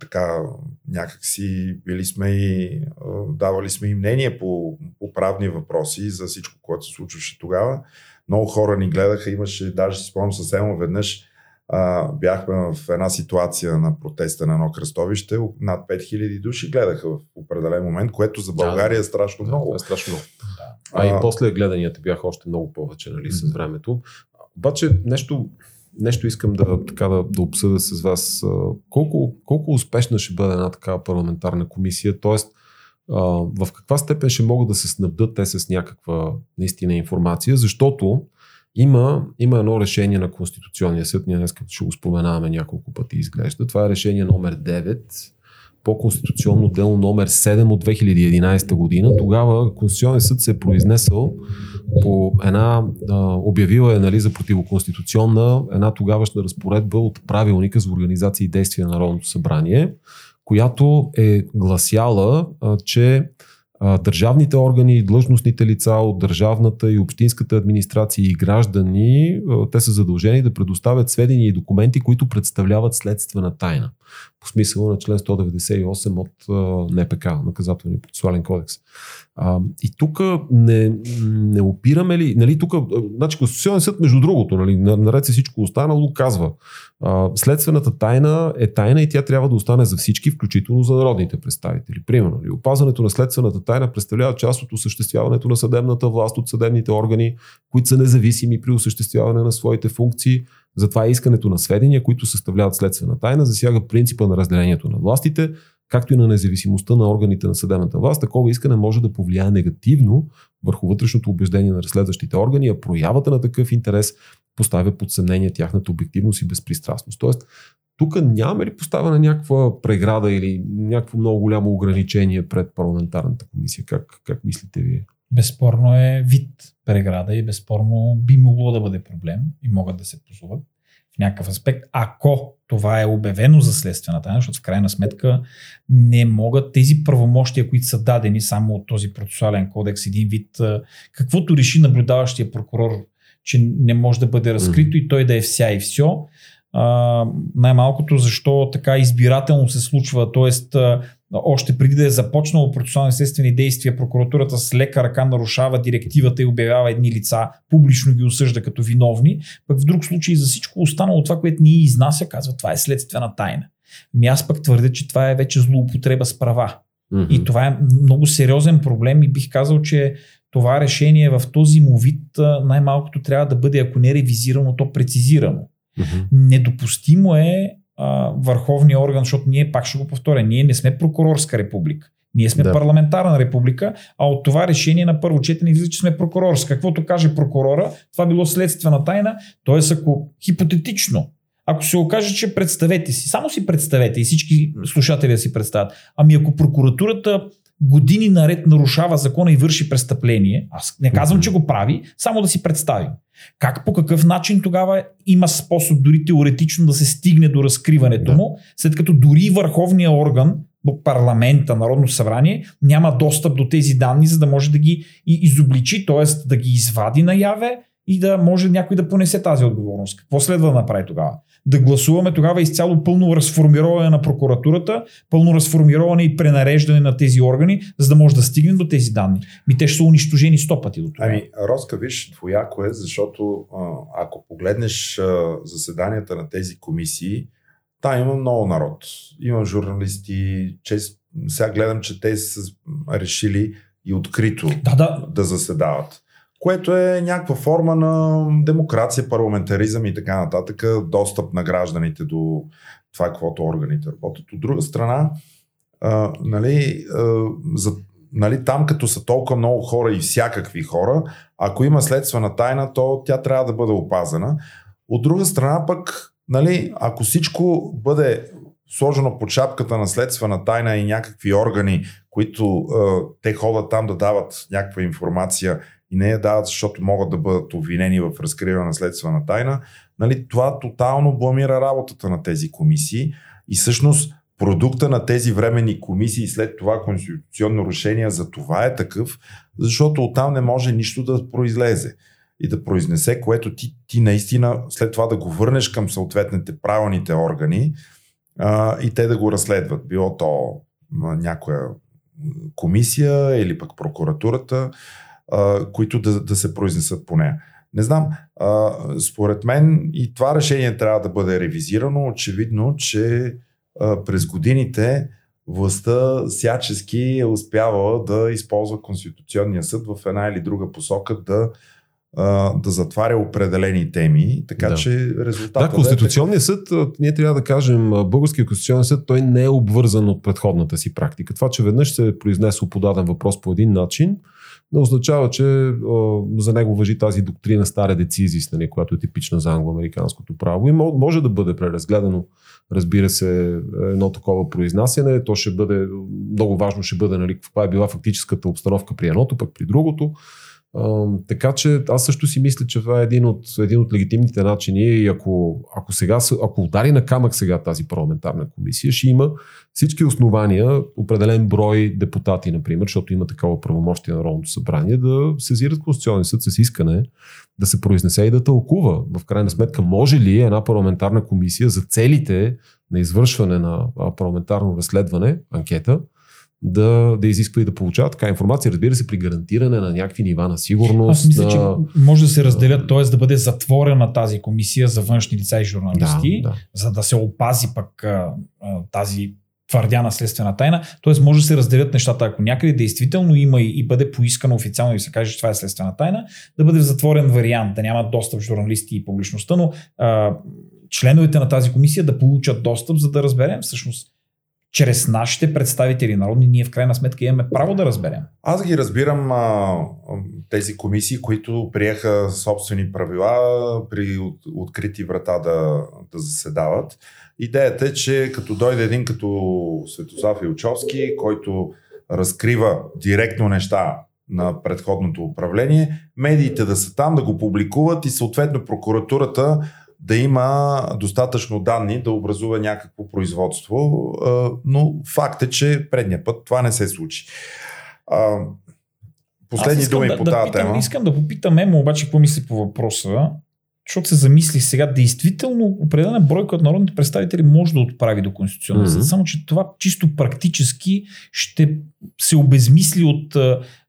така някакси били сме и а, давали сме и мнение по, по правни въпроси за всичко, което се случваше тогава. Много хора ни гледаха, имаше, даже си спомням съвсем веднъж, а, бяхме в една ситуация на протеста на едно кръстовище, над 5000 души гледаха в определен момент, което за България да, е страшно да, много. Е страшно много. Да. А, а и после гледанията бяха още много повече, нали, с времето. Обаче нещо, нещо искам да, така, да, да обсъда с вас. Колко, колко успешна ще бъде една такава парламентарна комисия? Тоест, в каква степен ще могат да се снабдат те с някаква наистина информация? Защото има, има едно решение на Конституционния съд, ние днес ще го споменаваме няколко пъти изглежда. Това е решение номер 9 по конституционно дело номер 7 от 2011 година. Тогава Конституционният съд се е произнесъл по една, а, обявила е нали, за противоконституционна една тогавашна разпоредба от правилника за организация и действие на Народното събрание, която е гласяла, а, че държавните органи длъжностните лица от държавната и общинската администрация и граждани, те са задължени да предоставят сведения и документи, които представляват следствена тайна. По смисъла на член 198 от НПК, наказателния процесуален кодекс. И тук не, не опираме ли, нали, тук, значи Конституционен съд, между другото, нали, наред се всичко останало, казва, следствената тайна е тайна и тя трябва да остане за всички, включително за народните представители. Примерно, ли, опазването на следствената тайна представлява част от осъществяването на съдебната власт от съдебните органи, които са независими при осъществяване на своите функции. Затова искането на сведения, които съставляват следствена тайна, засяга принципа на разделението на властите, както и на независимостта на органите на съдебната власт. Такова искане може да повлияе негативно върху вътрешното убеждение на разследващите органи, а проявата на такъв интерес поставя под съмнение тяхната обективност и безпристрастност. Тоест, тук няма ли поставена някаква преграда или някакво много голямо ограничение пред парламентарната комисия? Как, как мислите вие? Безспорно е вид преграда и безспорно би могло да бъде проблем и могат да се позоват някакъв аспект, ако това е обявено за следствена тайна, защото в крайна сметка не могат тези правомощия, които са дадени само от този процесуален кодекс, един вид, каквото реши наблюдаващия прокурор че не може да бъде разкрито mm-hmm. и той да е вся и все. Най-малкото защо така избирателно се случва, т.е. още преди да е започнало процесуални следствени действия, прокуратурата с лека ръка нарушава директивата и обявява едни лица, публично ги осъжда като виновни, пък в друг случай за всичко останало това, което ни изнася, казва това е следствена тайна. Ми аз пък твърдя, че това е вече злоупотреба с права. Mm-hmm. И това е много сериозен проблем и бих казал, че това решение в този му вид най-малкото трябва да бъде, ако не ревизирано, то прецизирано. Mm-hmm. Недопустимо е а, върховния орган, защото ние, пак ще го повторя, ние не сме прокурорска република. Ние сме да. парламентарна република, а от това решение на първо четене излиза, че сме прокурорска. Каквото каже прокурора, това било следствена тайна, т.е. ако хипотетично, ако се окаже, че представете си, само си представете и всички слушатели да си представят, ами ако прокуратурата години наред нарушава закона и върши престъпление, аз не казвам, че го прави, само да си представим. Как по какъв начин тогава има способ дори теоретично да се стигне до разкриването да. му, след като дори върховния орган, парламента, Народно събрание, няма достъп до тези данни, за да може да ги изобличи, т.е. да ги извади наяве и да може някой да понесе тази отговорност. Какво следва да направи тогава? Да гласуваме тогава изцяло пълно разформироване на прокуратурата, пълно разформироване и пренареждане на тези органи, за да може да стигнем до тези данни. Ми те ще са унищожени сто пъти до това. Ами, Роска, виж, двояко е, защото ако погледнеш заседанията на тези комисии, там има много народ. Има журналисти, чест, сега гледам, че те са решили и открито Да, да. да заседават. Което е някаква форма на демокрация, парламентаризъм и така нататък, достъп на гражданите до това, каквото органите работят. От друга страна, а, нали, а, за, нали, там като са толкова много хора и всякакви хора, ако има следствена тайна, то тя трябва да бъде опазена. От друга страна пък, нали, ако всичко бъде сложено под шапката на следствена тайна и някакви органи, които е, те ходят там да дават някаква информация и не я дават, защото могат да бъдат обвинени в разкриване на следствена тайна, нали, това тотално бламира работата на тези комисии. И всъщност продукта на тези временни комисии след това конституционно решение за това е такъв, защото оттам не може нищо да произлезе и да произнесе, което ти, ти наистина след това да го върнеш към съответните правилните органи а, и те да го разследват. Било то някоя комисия или пък прокуратурата, а, които да, да се произнесат по нея. Не знам, а, според мен и това решение трябва да бъде ревизирано. Очевидно, че а, през годините властта всячески е успявала да използва Конституционния съд в една или друга посока да, а, да затваря определени теми, така Да. че резултатът Да, Конституционният съд, ние трябва да кажем, Българския конституционен съд, той не е обвързан от предходната си практика. Това, че веднъж се е произнесло по даден въпрос по един начин, не означава, че а, за него въжи тази доктрина стара децизис, нали, която е типична за англоамериканското право. И мо- може да бъде преразгледано, разбира се, едно такова произнасяне. То ще бъде, много важно ще бъде, нали, каква е била фактическата обстановка при едното, пък при другото. Така че аз също си мисля, че това е един от, един от легитимните начини и ако, ако, сега, ако удари на камък сега тази парламентарна комисия, ще има всички основания, определен брой депутати, например, защото има такова правомощие на Народното събрание, да сезират Конституционния съд с искане да се произнесе и да тълкува. В крайна сметка, може ли една парламентарна комисия за целите на извършване на парламентарно разследване, анкета, да, да изисква и да получава така информация, разбира се, при гарантиране на някакви нива на сигурност. Аз мисля, на... че може да се разделят, т.е. да бъде затворена тази комисия за външни лица и журналисти, да, да. за да се опази пък а, а, тази твърдяна следствена тайна. Т.е. може да се разделят нещата, ако някъде действително има и, и бъде поискано официално и се каже, че това е следствена тайна, да бъде в затворен вариант, да няма достъп журналисти и публичността, но а, членовете на тази комисия да получат достъп, за да разберем всъщност чрез нашите представители народни, ние в крайна сметка имаме право да разберем. Аз ги разбирам а, тези комисии, които приеха собствени правила при от, открити врата да, да заседават. Идеята е, че като дойде един като Светослав Илчовски, който разкрива директно неща на предходното управление, медиите да са там, да го публикуват и съответно прокуратурата да има достатъчно данни да образува някакво производство, но факт е, че предния път това не се случи. Последни думи да, по да тази питам, тема. Искам да попитам Емо, обаче, какво мисли по въпроса, защото се замислих сега, действително определена бройка от народните представители може да отправи до Конституционния съд, Мгм. само че това чисто практически ще се обезмисли от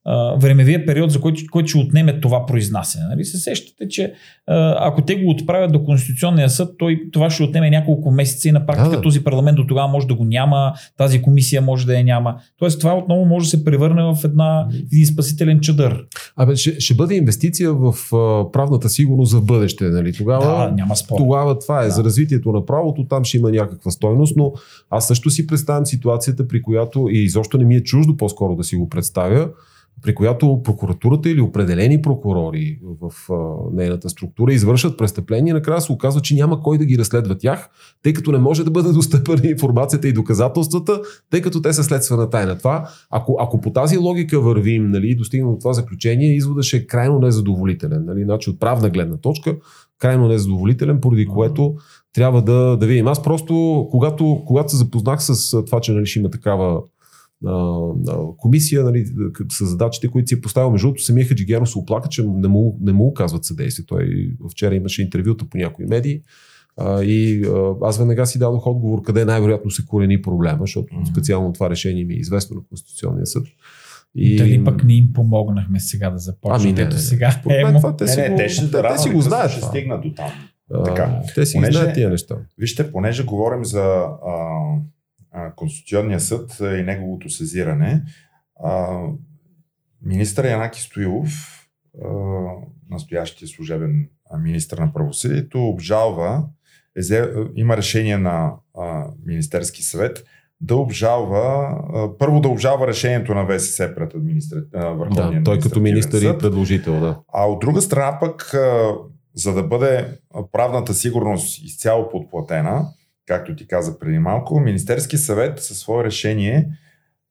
а, времевия период, за който, който ще отнеме това произнасяне. Нали? Се сещате, че а, ако те го отправят до Конституционния съд, той, това ще отнеме няколко месеца и на практика Да, този парламент до тогава може да го няма, тази комисия може да я няма. Тоест това отново може да се превърне в една, един спасителен чадър. Абе, ще, ще бъде инвестиция в а, правната сигурност за бъдеще. Нали? Тогава, Да, няма спор. тогава това е Да. за развитието на правото, там ще има някаква стойност, но аз също си представям ситуацията, при която и изобщо не ми е чуждо по-скоро да си го представя, при която прокуратурата или определени прокурори в а, нейната структура извършат престъпления, накрая се оказва, че няма кой да ги разследва тях, тъй като не може да бъде достъпна информацията и доказателствата, тъй като те са следствена тайна. Това, ако, ако по тази логика вървим нали, и достигнем до това заключение, изводът ще е крайно незадоволителен. Нали? Значи от правна гледна точка, крайно незадоволителен, поради което трябва да, да видим. Аз просто, когато, когато се запознах с това, че нали, ще има такава комисия нали, с задачите, които си е поставил. Между другото, самия Хаджигеров се оплака, че не му, не му оказват съдействие. Той вчера имаше интервюта по някои медии. А, и а, аз веднага си дадох отговор къде най-вероятно се корени проблема, защото mm-hmm. специално това решение ми е известно на Конституционния съд. И... Дали пък не им помогнахме сега да започнем? Ами не, Ето сега. Според мен това те, Не, си не, го, те ще, те, те си го знаят. ще това. стигнат до там. А, Така. Те си Понеже- знаят тия неща. Вижте, понеже говорим за а, Конституционния съд и неговото сезиране, министър Янаки Стоилов, настоящия служебен а, министър на правосъдието, обжалва, е, има решение на Министерски съвет да обжалва, първо да обжалва решението на ВСС пред администра... Върховния Да, той като министър и предложител, да. А от друга страна пък, за да бъде правната сигурност изцяло подплатена, както ти каза преди малко, Министерски съвет със свое решение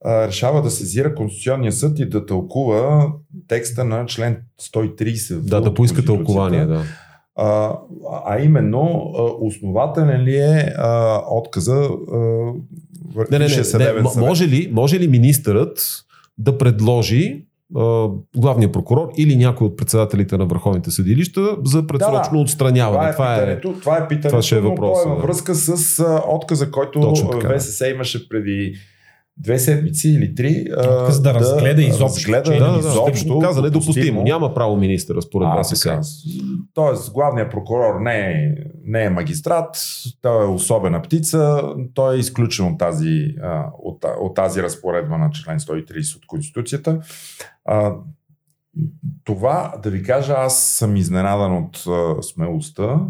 а, решава да сезира Конституционния съд и да тълкува текста на член 130. Да, да поиска тълкование, да. А, а именно, основателен ли е а, отказа а, Не, не, не, не, съвет? може, ли, може ли министърът да предложи главния прокурор или някой от председателите на върховните съдилища за предсрочно Да, отстраняване? Това е, питането, това е питането, това ще е но въпроса, то е във връзка с отказа, който. ВСС имаше преди две седмици или три. а, Отказ да разгледа изобщо, разгледа е да, да, да, изобщо каза недопустимо. допустимо. Няма право министъра според А, вас така. Тоест, главният прокурор не е, не е магистрат, той е особена птица, той е изключен от тази, от, от тази разпоредба на член 130 от Конституцията. А, това, да ви кажа, аз съм изненадан от смелостта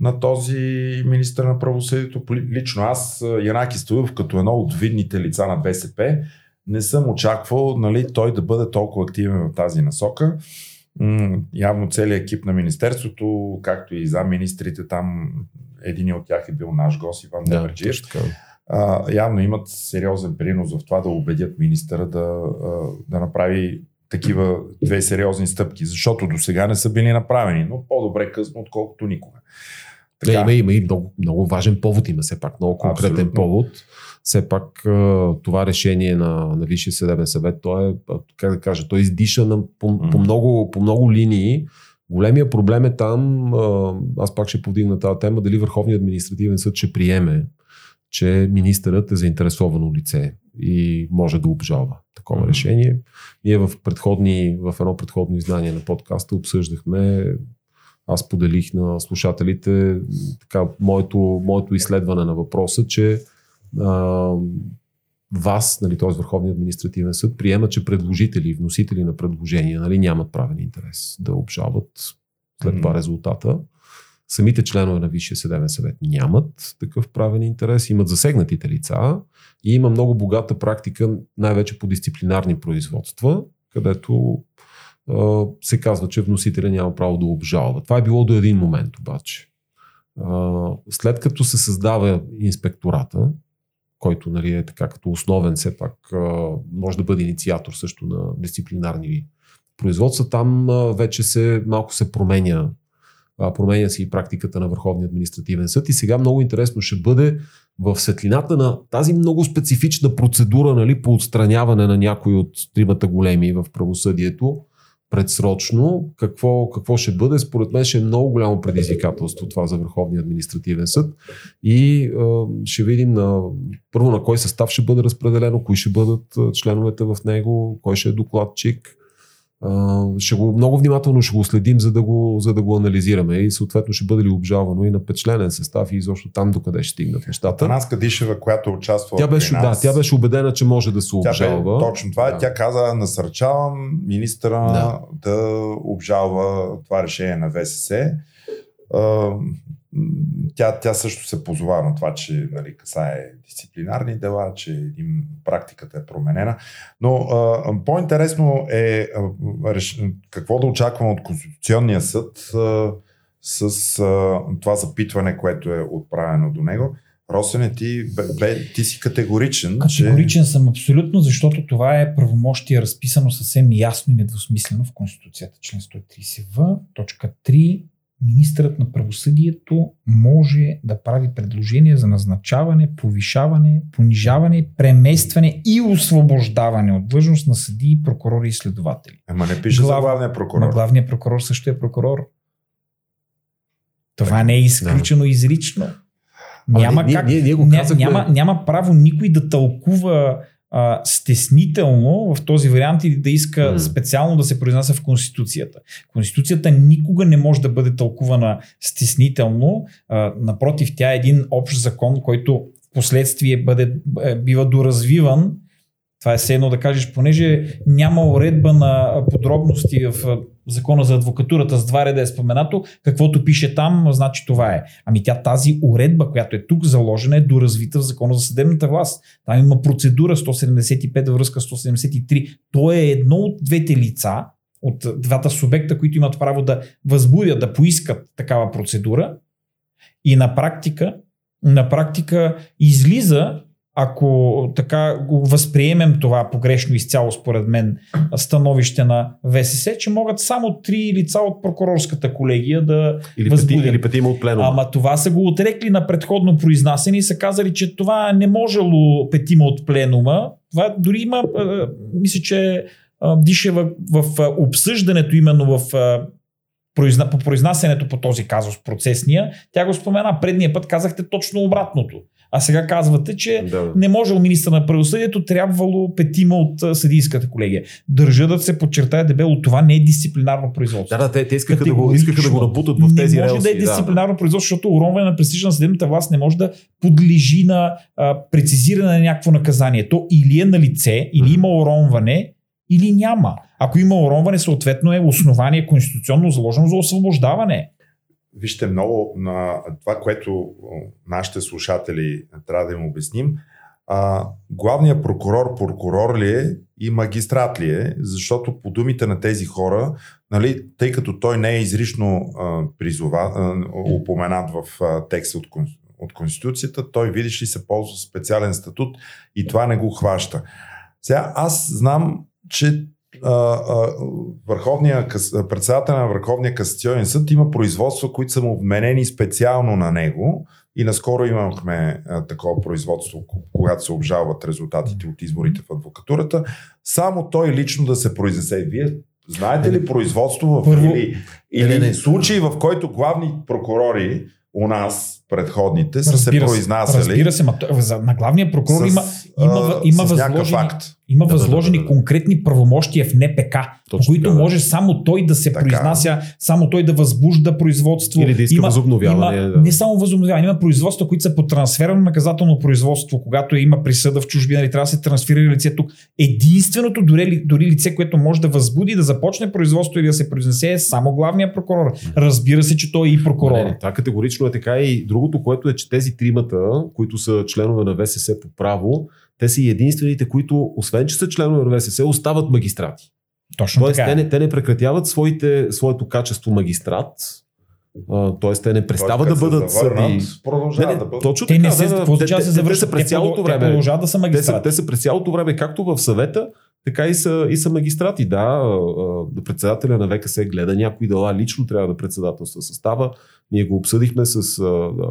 на този министър на правосъдието. Лично аз, Янаки Стоилов, като едно от видните лица на БСП, не съм очаквал нали, той да бъде толкова активен в тази насока. М, явно целият екип на Министерството, както и замминистрите там, един от тях е бил наш гост, Иван Да, а, явно имат сериозен принос в това да убедят министъра да, да направи такива две сериозни стъпки, защото до сега не са били направени, но по-добре късно, отколкото никога. Да, има, има и много, много важен повод, има все пак много конкретен Абсолютно. повод. Все пак това решение на, на Висшия съдебен съвет, то е, как да кажа, той издиша на, по, по, много, по много линии. Големия проблем е там, аз пак ще повдигна тази тема, дали Върховният административен съд ще приеме, че министърът е заинтересовано лице и може да обжалва такова Мгм. решение. Ние в, предходни, в едно предходно издание на подкаста обсъждахме аз поделих на слушателите така, моето, моето изследване на въпроса, че а, вас, нали, т.е. Върховния административен съд, приема, че предложители и вносители на предложения нали, нямат правен интерес да обжалват след това резултата. Самите членове на Висшия съдебен съвет нямат такъв правен интерес, имат засегнатите лица и има много богата практика, най-вече по дисциплинарни производства, където се казва, че вносителя няма право да обжалва. Това е било до един момент обаче. След като се създава инспектората, който нали, е така като основен, все пак може да бъде инициатор също на дисциплинарни производства, там вече се малко се променя променя се и практиката на Върховния административен съд и сега много интересно ще бъде в светлината на тази много специфична процедура нали, по отстраняване на някои от тримата големи в правосъдието предсрочно, какво, какво ще бъде, според мен ще е много голямо предизвикателство това за Върховния административен съд и е, ще видим на, първо на кой състав ще бъде разпределено, кои ще бъдат членовете в него, кой ще е докладчик. Ще го, много внимателно ще го следим, за да го, за да го анализираме и съответно ще бъде ли обжалвано и на петчленен състав и изобщо там докъде ще стигнат нещата. Танаска Дишева, която участва Тя беше, при да, нас, тя беше убедена, че може да се Тя бе, обжалва. точно това е. Да. Тя каза, насърчавам министра Да. да. обжалва това решение на ВСС. Тя, тя също се позова на това, че нали, касае дисциплинарни дела, че им, практиката е променена. Но а, по-интересно е а, реш, какво да очакваме от Конституционния съд а, с а, това запитване, което е отправено до него. Росене, ти, бе, ти си категоричен, Категоричен съм абсолютно, защото това е правомощие разписано съвсем ясно и недвусмислено в Конституцията, член 130в, точка 3, министърът на правосъдието може да прави предложения за назначаване, повишаване, понижаване, преместване и освобождаване от длъжност на съдии, прокурори и следователи. Ама не пише Глав- за главния прокурор. Но главният прокурор също е прокурор. Това не е изключено изрично. Ама Няма ние- как. ние- ние го няма, няма право никой да тълкува а, стеснително в този вариант или да иска М. специално да се произнася в Конституцията. Конституцията никога не може да бъде тълкувана стеснително. А, напротив, тя е един общ закон, който в последствие бъде, бива доразвиван. Това е все едно да кажеш, понеже няма уредба на подробности в закона за адвокатурата с два реда е споменато, каквото пише там, значи това е. Ами тя тази уредба, която е тук заложена, е доразвита в закона за съдебната власт. Там има процедура 175 във връзка с 173. То е едно от двете лица, от двата субекта, които имат право да възбудят, да поискат такава процедура. И на практика, на практика излиза, ако така го възприемем това погрешно изцяло според мен становище на ВСС, че могат само три лица от прокурорската колегия да Или, възбудят. или петима от пленума. Ама това са го отрекли на предходно произнасяне и са казали, че това не можело петима от пленума. Това дори има, мисля, че дише в, в обсъждането именно в по произнасянето по този казус процесния. Тя го спомена предния път, казахте точно обратното. А сега казвате, че Да. не можел министър на правосъдието, трябвало петима от съдийската колегия. Държа да се подчертая дебело, това не е дисциплинарно производство. Да, да, те, те искаха, да го, искаха да го напутат в тези не може релси. да е дисциплинарно производство, защото уронване на престижа на съдебната власт не може да подлежи на а, прецизиране на някакво наказание. То или е на лице, или има уронване, или няма. Ако има уронване, съответно е основание конституционно заложено за освобождаване. Вижте, много на това, което нашите слушатели трябва да им обясним. А, главният прокурор прокурор ли е и магистрат ли е, защото по думите на тези хора, нали, тъй като той не е изрично а, призова, а, упоменат в текста от, от Конституцията, той, видиш ли, се ползва специален статут и това не го хваща. Сега аз знам, че а, а, Върховния, председател на Върховния касационен съд има производства, които са му вменени специално на него и наскоро имахме а, такова производство, ко- когато се обжалват резултатите от изборите в адвокатурата. Само той лично да се произнесе. Вие знаете ли производство в Първо- или, или Не, не, не. случаи, в който главни прокурори у нас, предходните, са Разбира се произнасяли разбира се, ма, на главния прокурор с, има, има, има с възложени, има Да, да, възложени да, да, да. конкретни правомощия в НПК, по Точно които така, да. може само той да се Така. произнася, само той да възбужда производство. Или да иска възобновяване, Има, да. Не само възобновяване, има производства, които са по трансферно наказателно производство, когато има присъда в чужбина и трябва да се трансферира лицето. Единственото дори, дори лице, което може да възбуди, да започне производство или да се произнесе е само главния прокурор. Разбира се, че той е и прокурор. Не, не, това категорично е така и другото, което е, че тези тримата, които са членове на ВСС по право, те са и единствените, които, освен че са членове на ВСС, остават магистрати. Точно Тоест, така. те е. не, те не прекратяват своите, своето качество магистрат, а, тоест те не престават да бъдат се съди. Продължават Не, не, да бъдат. точно Те така, не се, да, Те- да те- се те завършат? са през Те цялото Те време. продължават да са Те са, те са през цялото време, както в съвета, така и са, и са магистрати. Да, а, председателя на ВКС гледа някои дела, лично трябва да председателства състава. Ние го обсъдихме с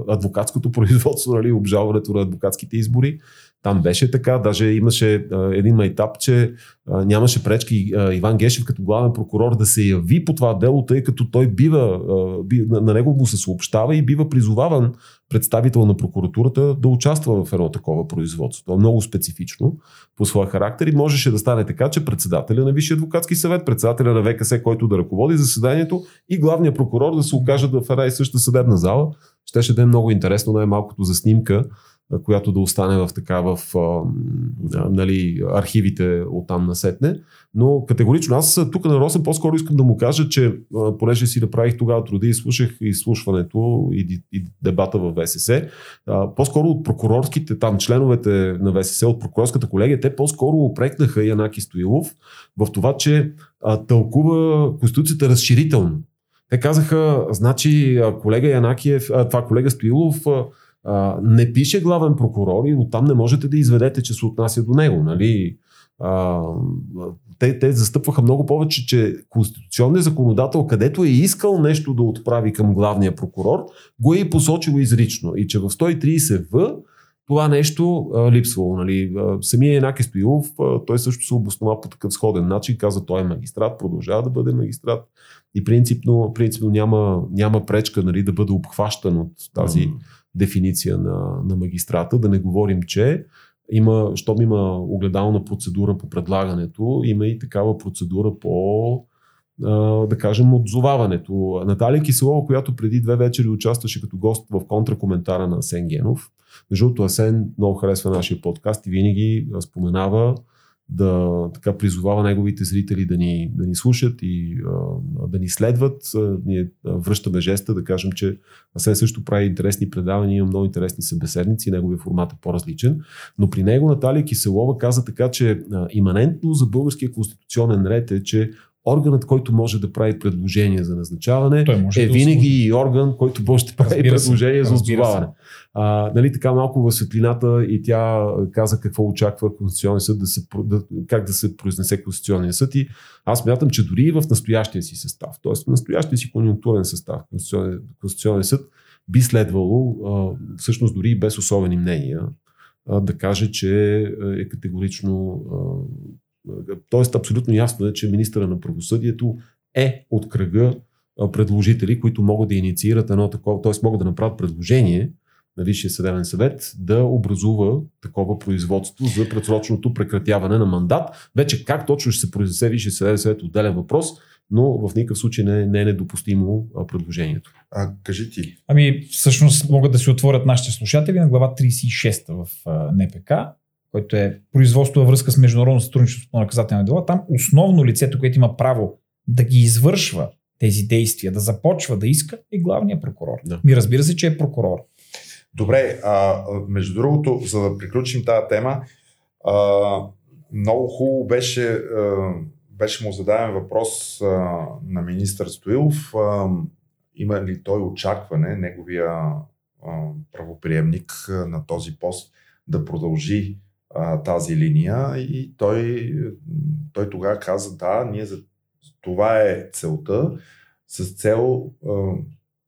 адвокатското производство, нали, обжалването на адвокатските избори. Там беше така, даже имаше а, един майтап, че а, нямаше пречки а, Иван Гешев като главен прокурор да се яви по това дело, тъй като той бива, а, би, на, на него му се съобщава и бива призоваван представител на прокуратурата да участва в едно такова производство. То е много специфично по своя характер и можеше да стане така, че председателя на Висшия адвокатски съвет, председателя на ВКС, който да ръководи заседанието и главният прокурор да се окажат в една и съща съдебна зала. Щеше да е много интересно, най-малкото за снимка, която да остане в така в а, нали, архивите от там насетне. Но категорично аз тук на Росен по-скоро искам да му кажа, че а, понеже си направих тогава труда и слушах изслушването и, и дебата в ВСС, а, по-скоро от прокурорските там членовете на ВСС, от прокурорската колегия, те по-скоро опрекнаха Янаки Стоилов в това, че а, тълкува Конституцията разширително. Те казаха, значи колега Янакиев, а, това колега Стоилов не пише главен прокурор и оттам не можете да изведете, че се отнася до него. Нали? А, те, те застъпваха много повече, че конституционният законодател, където е искал нещо да отправи към главния прокурор, го е и посочил изрично. И че в 130В това нещо а, липсвало. Нали. Самия Енаки Стоилов, а, той също се обоснова по такъв сходен начин, каза той е магистрат, продължава да бъде магистрат и принципно, принципно няма, няма пречка нали, да бъде обхващан от тази mm. Дефиниция на, на магистрата. Да не говорим, че има, щом има огледална процедура по предлагането, има и такава процедура по да кажем, отзоваването. Наталия Киселова, която преди две вечери участваше като гост в контракоментара на Асен Генов. Между другото, Асен много харесва нашия подкаст и винаги споменава да така призовава неговите зрители да ни, да ни слушат и а, да ни следват. Ние връщаме жеста да кажем, че Асен също прави интересни предавания, има много интересни събеседници, неговия формат е по-различен. Но при него Наталия Киселова каза така, че а, иманентно за българския конституционен ред е, че органът, който може да прави предложение за назначаване, е да винаги услуги. и орган, който може да прави Разбира предложение се. за отзоваване. А, нали, така малко в светлината и тя каза какво очаква Конституционния съд, да се, да, как да се произнесе Конституционния съд и аз мятам, че дори и в настоящия си състав, т.е. в настоящия си конъюнктурен състав, Конституционния, Конституционния съд би следвало, а, всъщност дори и без особени мнения, да каже, че е категорично Тоест, абсолютно ясно е, че министра на правосъдието е от кръга предложители, които могат да инициират едно такова, т.е. могат да направят предложение на Висшия съдебен съвет да образува такова производство за предсрочното прекратяване на мандат. Вече как точно ще се произнесе Висшия съдебен съвет отделен въпрос, но в никакъв случай не, не е недопустимо предложението. А, кажи ти. Ами, всъщност могат да се отворят нашите слушатели на глава 36 в НПК който е производство във връзка с международно сътрудничество по наказателни дела, там основно лицето, което има право да ги извършва тези действия, да започва да иска, е главният прокурор. Да. Ми разбира се, че е прокурор. Добре, а, между другото, за да приключим тази тема, а, много хубаво беше, а, беше му зададен въпрос а, на министър Стоилов. А, има ли той очакване, неговия а, правоприемник а, на този пост да продължи тази линия и той, той тогава каза, да, ние за това е целта, с цел а,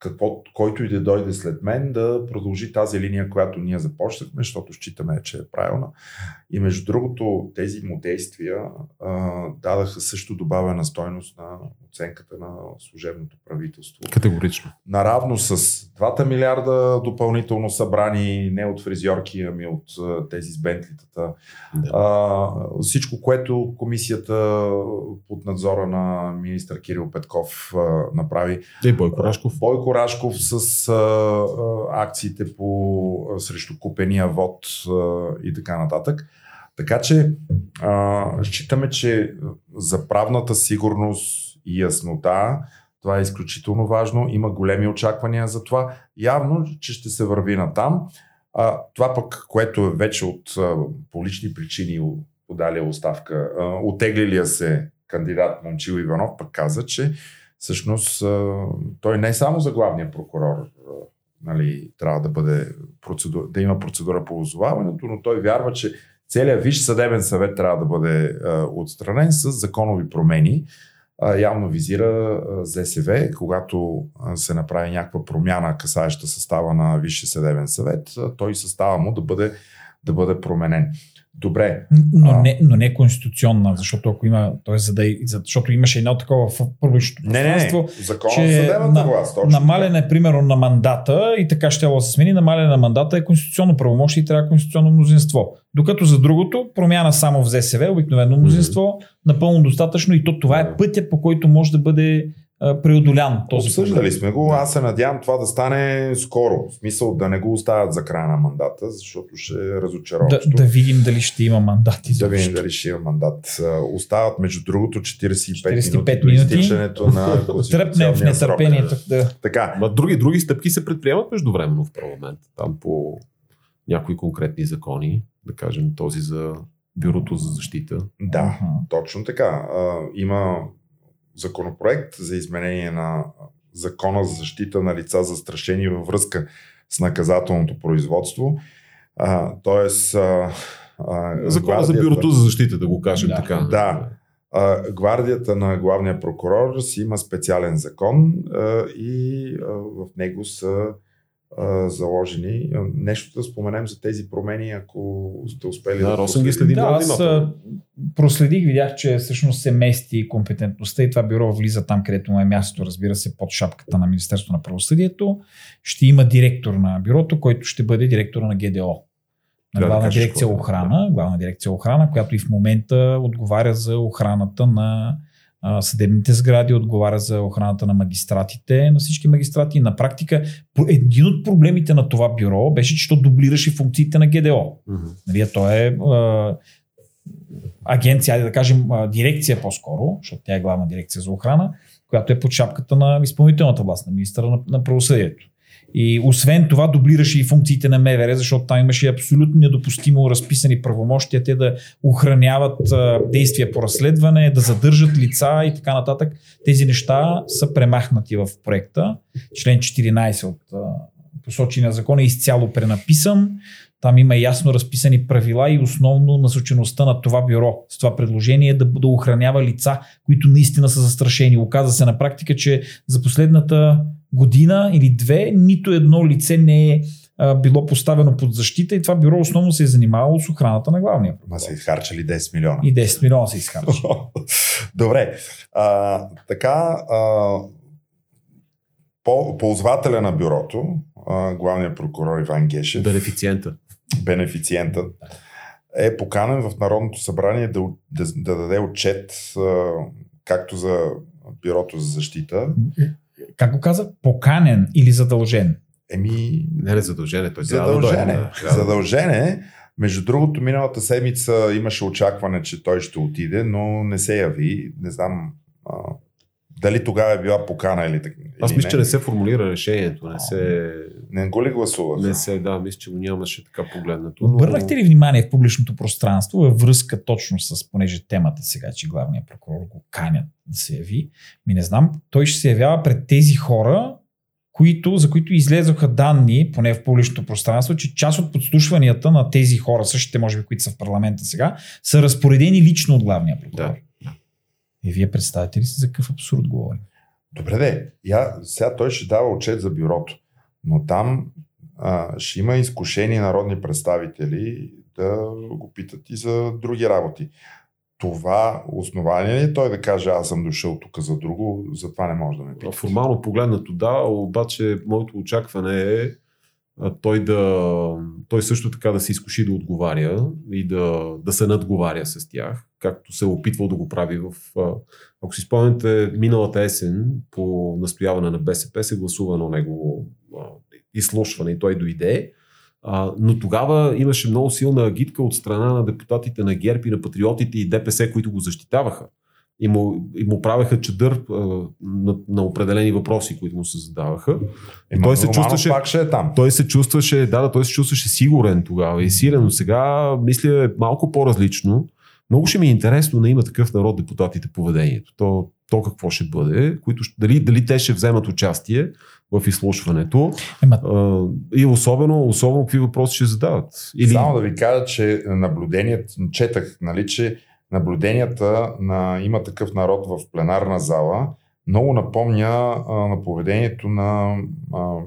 какво, който и да дойде след мен, да продължи тази линия, която ние започнахме, защото считаме, че е правилна. И между другото, тези му действия а, дадаха също добавена стойност на оценката на служебното правителство. Категорично. Наравно с 2 милиарда допълнително събрани не от фризьорки, ами от тези с бентлитата. Да. А, всичко, което комисията под надзора на министър Кирил Петков а, направи. И Бойко Рашков. Бойко Рашков с а, а, акциите по а, срещу купения вод а, и така нататък. Така че а, считаме, че за правната сигурност и яснота това е изключително важно. Има големи очаквания за това. Явно, че ще се върви на там. А, това пък, което е вече от а, по лични причини подалия оставка, а, отеглилия се кандидат Момчил Иванов пък каза, че всъщност той не е само за главния прокурор нали, трябва да, бъде процедура, да има процедура по озоваването, но той вярва, че целият Висш съдебен съвет трябва да бъде отстранен с законови промени. явно визира ЗСВ, когато се направи някаква промяна, касаеща състава на Висше съдебен съвет, той състава му да бъде, да бъде променен. Добре. Но, не, но не конституционна, защото ако има, т.е. За да, защото имаше едно такова в публичното пространство, не, не, закон че на, власт, точно намаляне, примерно, на мандата и така ще да се смени, намаляне на мандата е конституционно правомощие и трябва конституционно мнозинство. Докато за другото, промяна само в ЗСВ, обикновено мнозинство, mm-hmm. напълно достатъчно и то това е пътя, по който може да бъде преодолян този Обсъждали сме го. Аз се надявам това да стане скоро. В смисъл да не го оставят за края на мандата, защото ще е разочароващо. Да, да видим дали ще има мандат. Да видим дали ще има мандат. Остават между другото 45, 45 минути, минути изтичането на Тръпне в нетърпението. Да. Така. Ма други, други стъпки се предприемат междувременно в парламент. Там по някои конкретни закони, да кажем този за Бюрото за защита. Да, точно така. Има законопроект за изменение на закона за защита на лица застрашени във връзка с наказателното производство. А, тоест, а, а, Закона за бюрото за защита, да го кажем Да. така. Да. А, гвардията на главния прокурор си има специален закон а, и а, в него са а, заложени. Нещо да споменем за тези промени, ако сте успели Да, да, Росен ги следи Да, много аз проследих, видях, че всъщност се мести компетентността и това бюро влиза там, където му е мястото, разбира се, под шапката на Министерство на правосъдието. Ще има директор на бюрото, който ще бъде директора на ГДО. На Да, да главна кажеш дирекция е. охрана, главна дирекция охрана, която и в момента отговаря за охраната на съдебните сгради, отговаря за охраната на магистратите, на всички магистрати. На практика, един от проблемите на това бюро беше, че то дублираше функциите на ГДО. Мгм. Нали, то е а, агенция, да кажем дирекция по-скоро, защото тя е главна дирекция за охрана, която е под шапката на изпълнителната власт, на министра на, на правосъдието. И освен това дублираше и функциите на МВР, защото там имаше абсолютно недопустимо разписани правомощия те да охраняват действия по разследване, да задържат лица и така нататък. Тези неща са премахнати в проекта. Член 14 от посочения закон е изцяло пренаписан. Там има ясно разписани правила и основно насочеността на това бюро с това предложение е да, да охранява лица, които наистина са застрашени. Оказа се на практика, че за последната година или две нито едно лице не е а, било поставено под защита и това бюро основно се е занимавало с охраната на главния Ма прокурор. са изхарчали 10 милиона. И 10 милиона се изхарчи. Добре. А, така, а, по, ползвателя на бюрото, а, главният прокурор Иван Гешев, Бенефициента. бенефициентът, е поканен в Народното събрание да, да, да даде отчет а, както за бюрото за защита. Как го каза? Поканен или задължен? Еми, Не е задължение, той трябва да дойде. да- Задължене. Между другото, миналата седмица имаше очакване, че той ще отиде, но не се яви. Не знам а, дали тогава е била покана или така. Аз мисля, че не се формулира решението. Не се... Не го ли гласува? Не се, да, мисля, че го нямаше така погледнато. но- Обърнахте ли внимание в публичното пространство във връзка точно с, понеже темата сега, че главният прокурор го канят да се яви, ми не знам, той ще се явява пред тези хора, които, за които излезоха данни, поне в публичното пространство, че част от подслушванията на тези хора, същите може би, които са в парламента сега, са разпоредени лично от главния прокурор. Да. И вие представите ли си за какъв абсурд говорим? Добре, де. Я, сега той ще дава отчет за бюрото. Но там а, ще има изкушени народни представители да го питат и за други работи. Това основание ли е той да каже аз съм дошъл тук за друго, за това не може да ме питат. Формално погледнато да, обаче моето очакване е той да той също така да се изкуши да отговаря и да, да се надговаря с тях, както се е опитвал да го прави в... Ако си спомняте, миналата есен по настояване на БСП се гласува на негово а, изслушване и той дойде. Но тогава имаше много силна агитка от страна на депутатите на ГЕРБ и на патриотите и ДПС, които го защитаваха и му, и му правеха чадър а, на, на определени въпроси, които му се задаваха. Ема, той се чувстваше- пак ще е там. Той се чувстваше, да, да, той се чувстваше сигурен тогава и силен, но сега мисля е малко по-различно. Много ще ми е интересно да има такъв народ депутатите поведението. То, то какво ще бъде, които, дали, дали те ще вземат участие в изслушването Ема, а, и особено, особено какви въпроси ще задават. Или, Само да ви кажа, че наблюдението, четах, нали, че наблюденията на има такъв народ в пленарна зала много напомня а, на поведението на, а,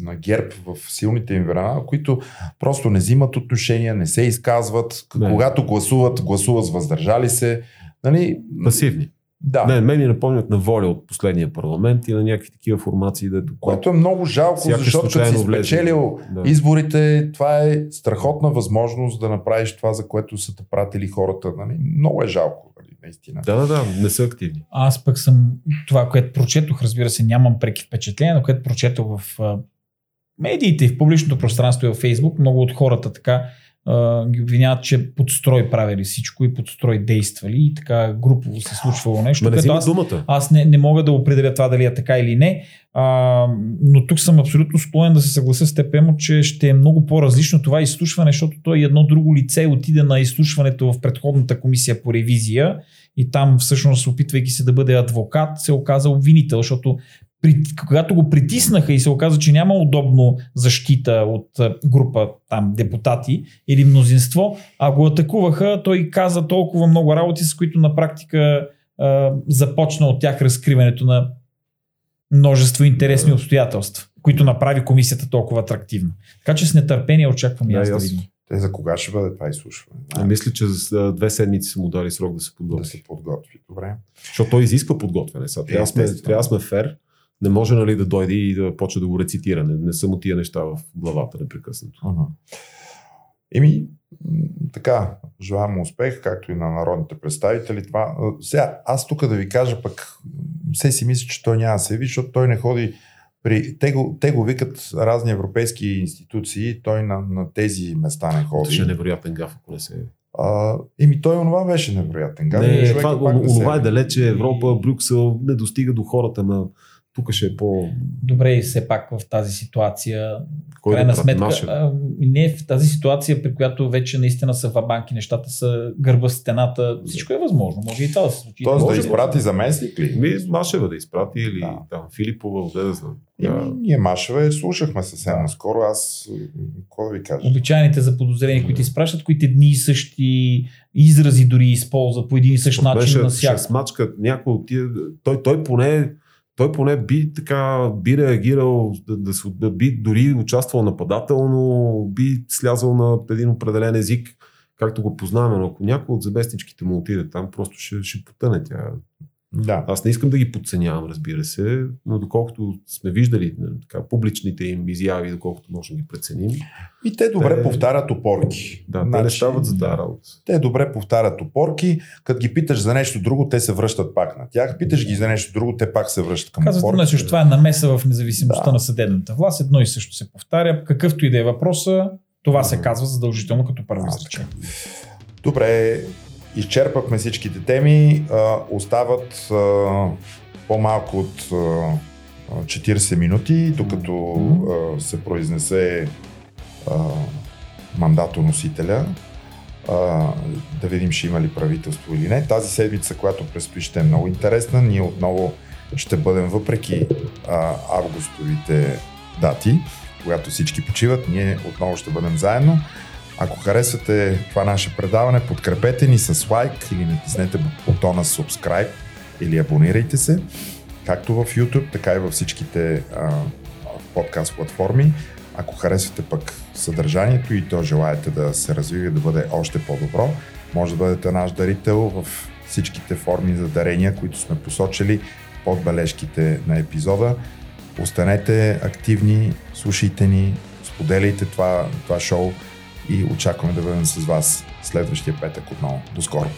на ГЕРБ в силните им времена, които просто не взимат отношения, не се изказват, Не. когато гласуват, гласуват с въздържали се. Нали, пасивни. Да. Не, мен ми напомнят на воля от последния парламент и на някакви такива формации, да Което е много жалко, защото като си спечелил Да. изборите, това е страхотна възможност да направиш това, за което са те пратили хората. Нали? Много е жалко, нали? наистина. Да, да, да, не са активни. аз пък съм това, което прочетох, разбира се, нямам преки впечатления, но което прочетох в медиите и в публичното пространство и във Фейсбук, много от хората така а, ги обвиняват, че подстрой правили всичко и подстрой действали и така групово се случвало нещо. Ма не аз, думата. аз не, не мога да определя това дали е така или не, а, но тук съм абсолютно склонен да се съглася с теб, Емо, че ще е много по-различно това изслушване, защото той е едно друго лице отиде на изслушването в предходната комисия по ревизия и там всъщност опитвайки се да бъде адвокат, се оказа обвинител, защото при, когато го притиснаха и се оказа, че няма удобно защита от група там депутати или мнозинство, а го атакуваха, той каза толкова много работи, с които на практика а, започна от тях разкриването на множество интересни обстоятелства, които направи комисията толкова атрактивна. Така че с нетърпение очаквам и аз да видим. Те за кога ще бъде това изслушване? А, мисля, че за две седмици са му дали срок да се подготви. Да се подготви, добре. Защото той изисква подготвяне. Сега трябва, сме, трябва да сме фер. Не може нали, да дойде и да почне да го рецитира. Не, не са му тия неща в главата непрекъснато. Uh-huh. Еми, така, желавам успех, както и на народните представители. Това, сега, аз тук да ви кажа пък, все си мисля, че той няма да се ви, защото той не ходи при, те, го, те го викат разни европейски институции, той на, на тези места не ходи. Ще е невероятен гаф, ако не се... А, еми той онова беше невероятен гаф. Не, това, онова е далече, Европа, Брюксел не достига до хората на тук ще е по... Добре и все пак в тази ситуация, Кой крайна да сметка, а, не в тази ситуация, при която вече наистина са в банки, нещата са гърба стената, всичко е възможно. Може и това да се случи. Тоест да изпрати заместник ли? Ми, Машева да изпрати или да. там, Филипова, да, да знам. И, да. Ние Машева слушахме съвсем да. наскоро. Аз, какво да ви кажа? Обичайните за подозрения, които изпращат, които едни и същи изрази дори използва по един и същ начин на всяка. Смачка, някой от тия, той, той поне той поне би така, би реагирал, да, да, да би дори участвал нападателно, би слязал на един определен език, както го познаваме, но ако някой от заместничките му отиде там, просто ще, ще потъне тя. Да. Аз не искам да ги подценявам, разбира се, но доколкото сме виждали нали, така, публичните им изяви, доколкото можем да ги преценим. И те добре те... повтарят опорки. Да, значи, те не значи, стават за да работа. Те добре повтарят опорки. Като ги питаш за нещо друго, те се връщат пак на тях. Питаш ги за нещо друго, те пак се връщат към Казвате, опорки. че това е намеса в независимостта да. на съдебната власт. Едно и също се повтаря. Какъвто и да е въпроса, това се казва задължително като първо изречение. Добре, изчерпахме всичките теми. А, остават а, по-малко от а, 40 минути, докато а, се произнесе а, мандатоносителя. А, да видим ще има ли правителство или не. Тази седмица, която предстои, ще е много интересна. Ние отново ще бъдем въпреки а, августовите дати, когато всички почиват, ние отново ще бъдем заедно. Ако харесвате това наше предаване, подкрепете ни с лайк или натиснете бутона subscribe или абонирайте се, както в YouTube, така и във всичките а, подкаст платформи. Ако харесвате пък съдържанието и то желаете да се развива и да бъде още по-добро, може да бъдете наш дарител в всичките форми за дарения, които сме посочили под бележките на епизода. Останете активни, слушайте ни, споделяйте това, това шоу и очакваме да бъдем с вас следващия петък отново. До скоро!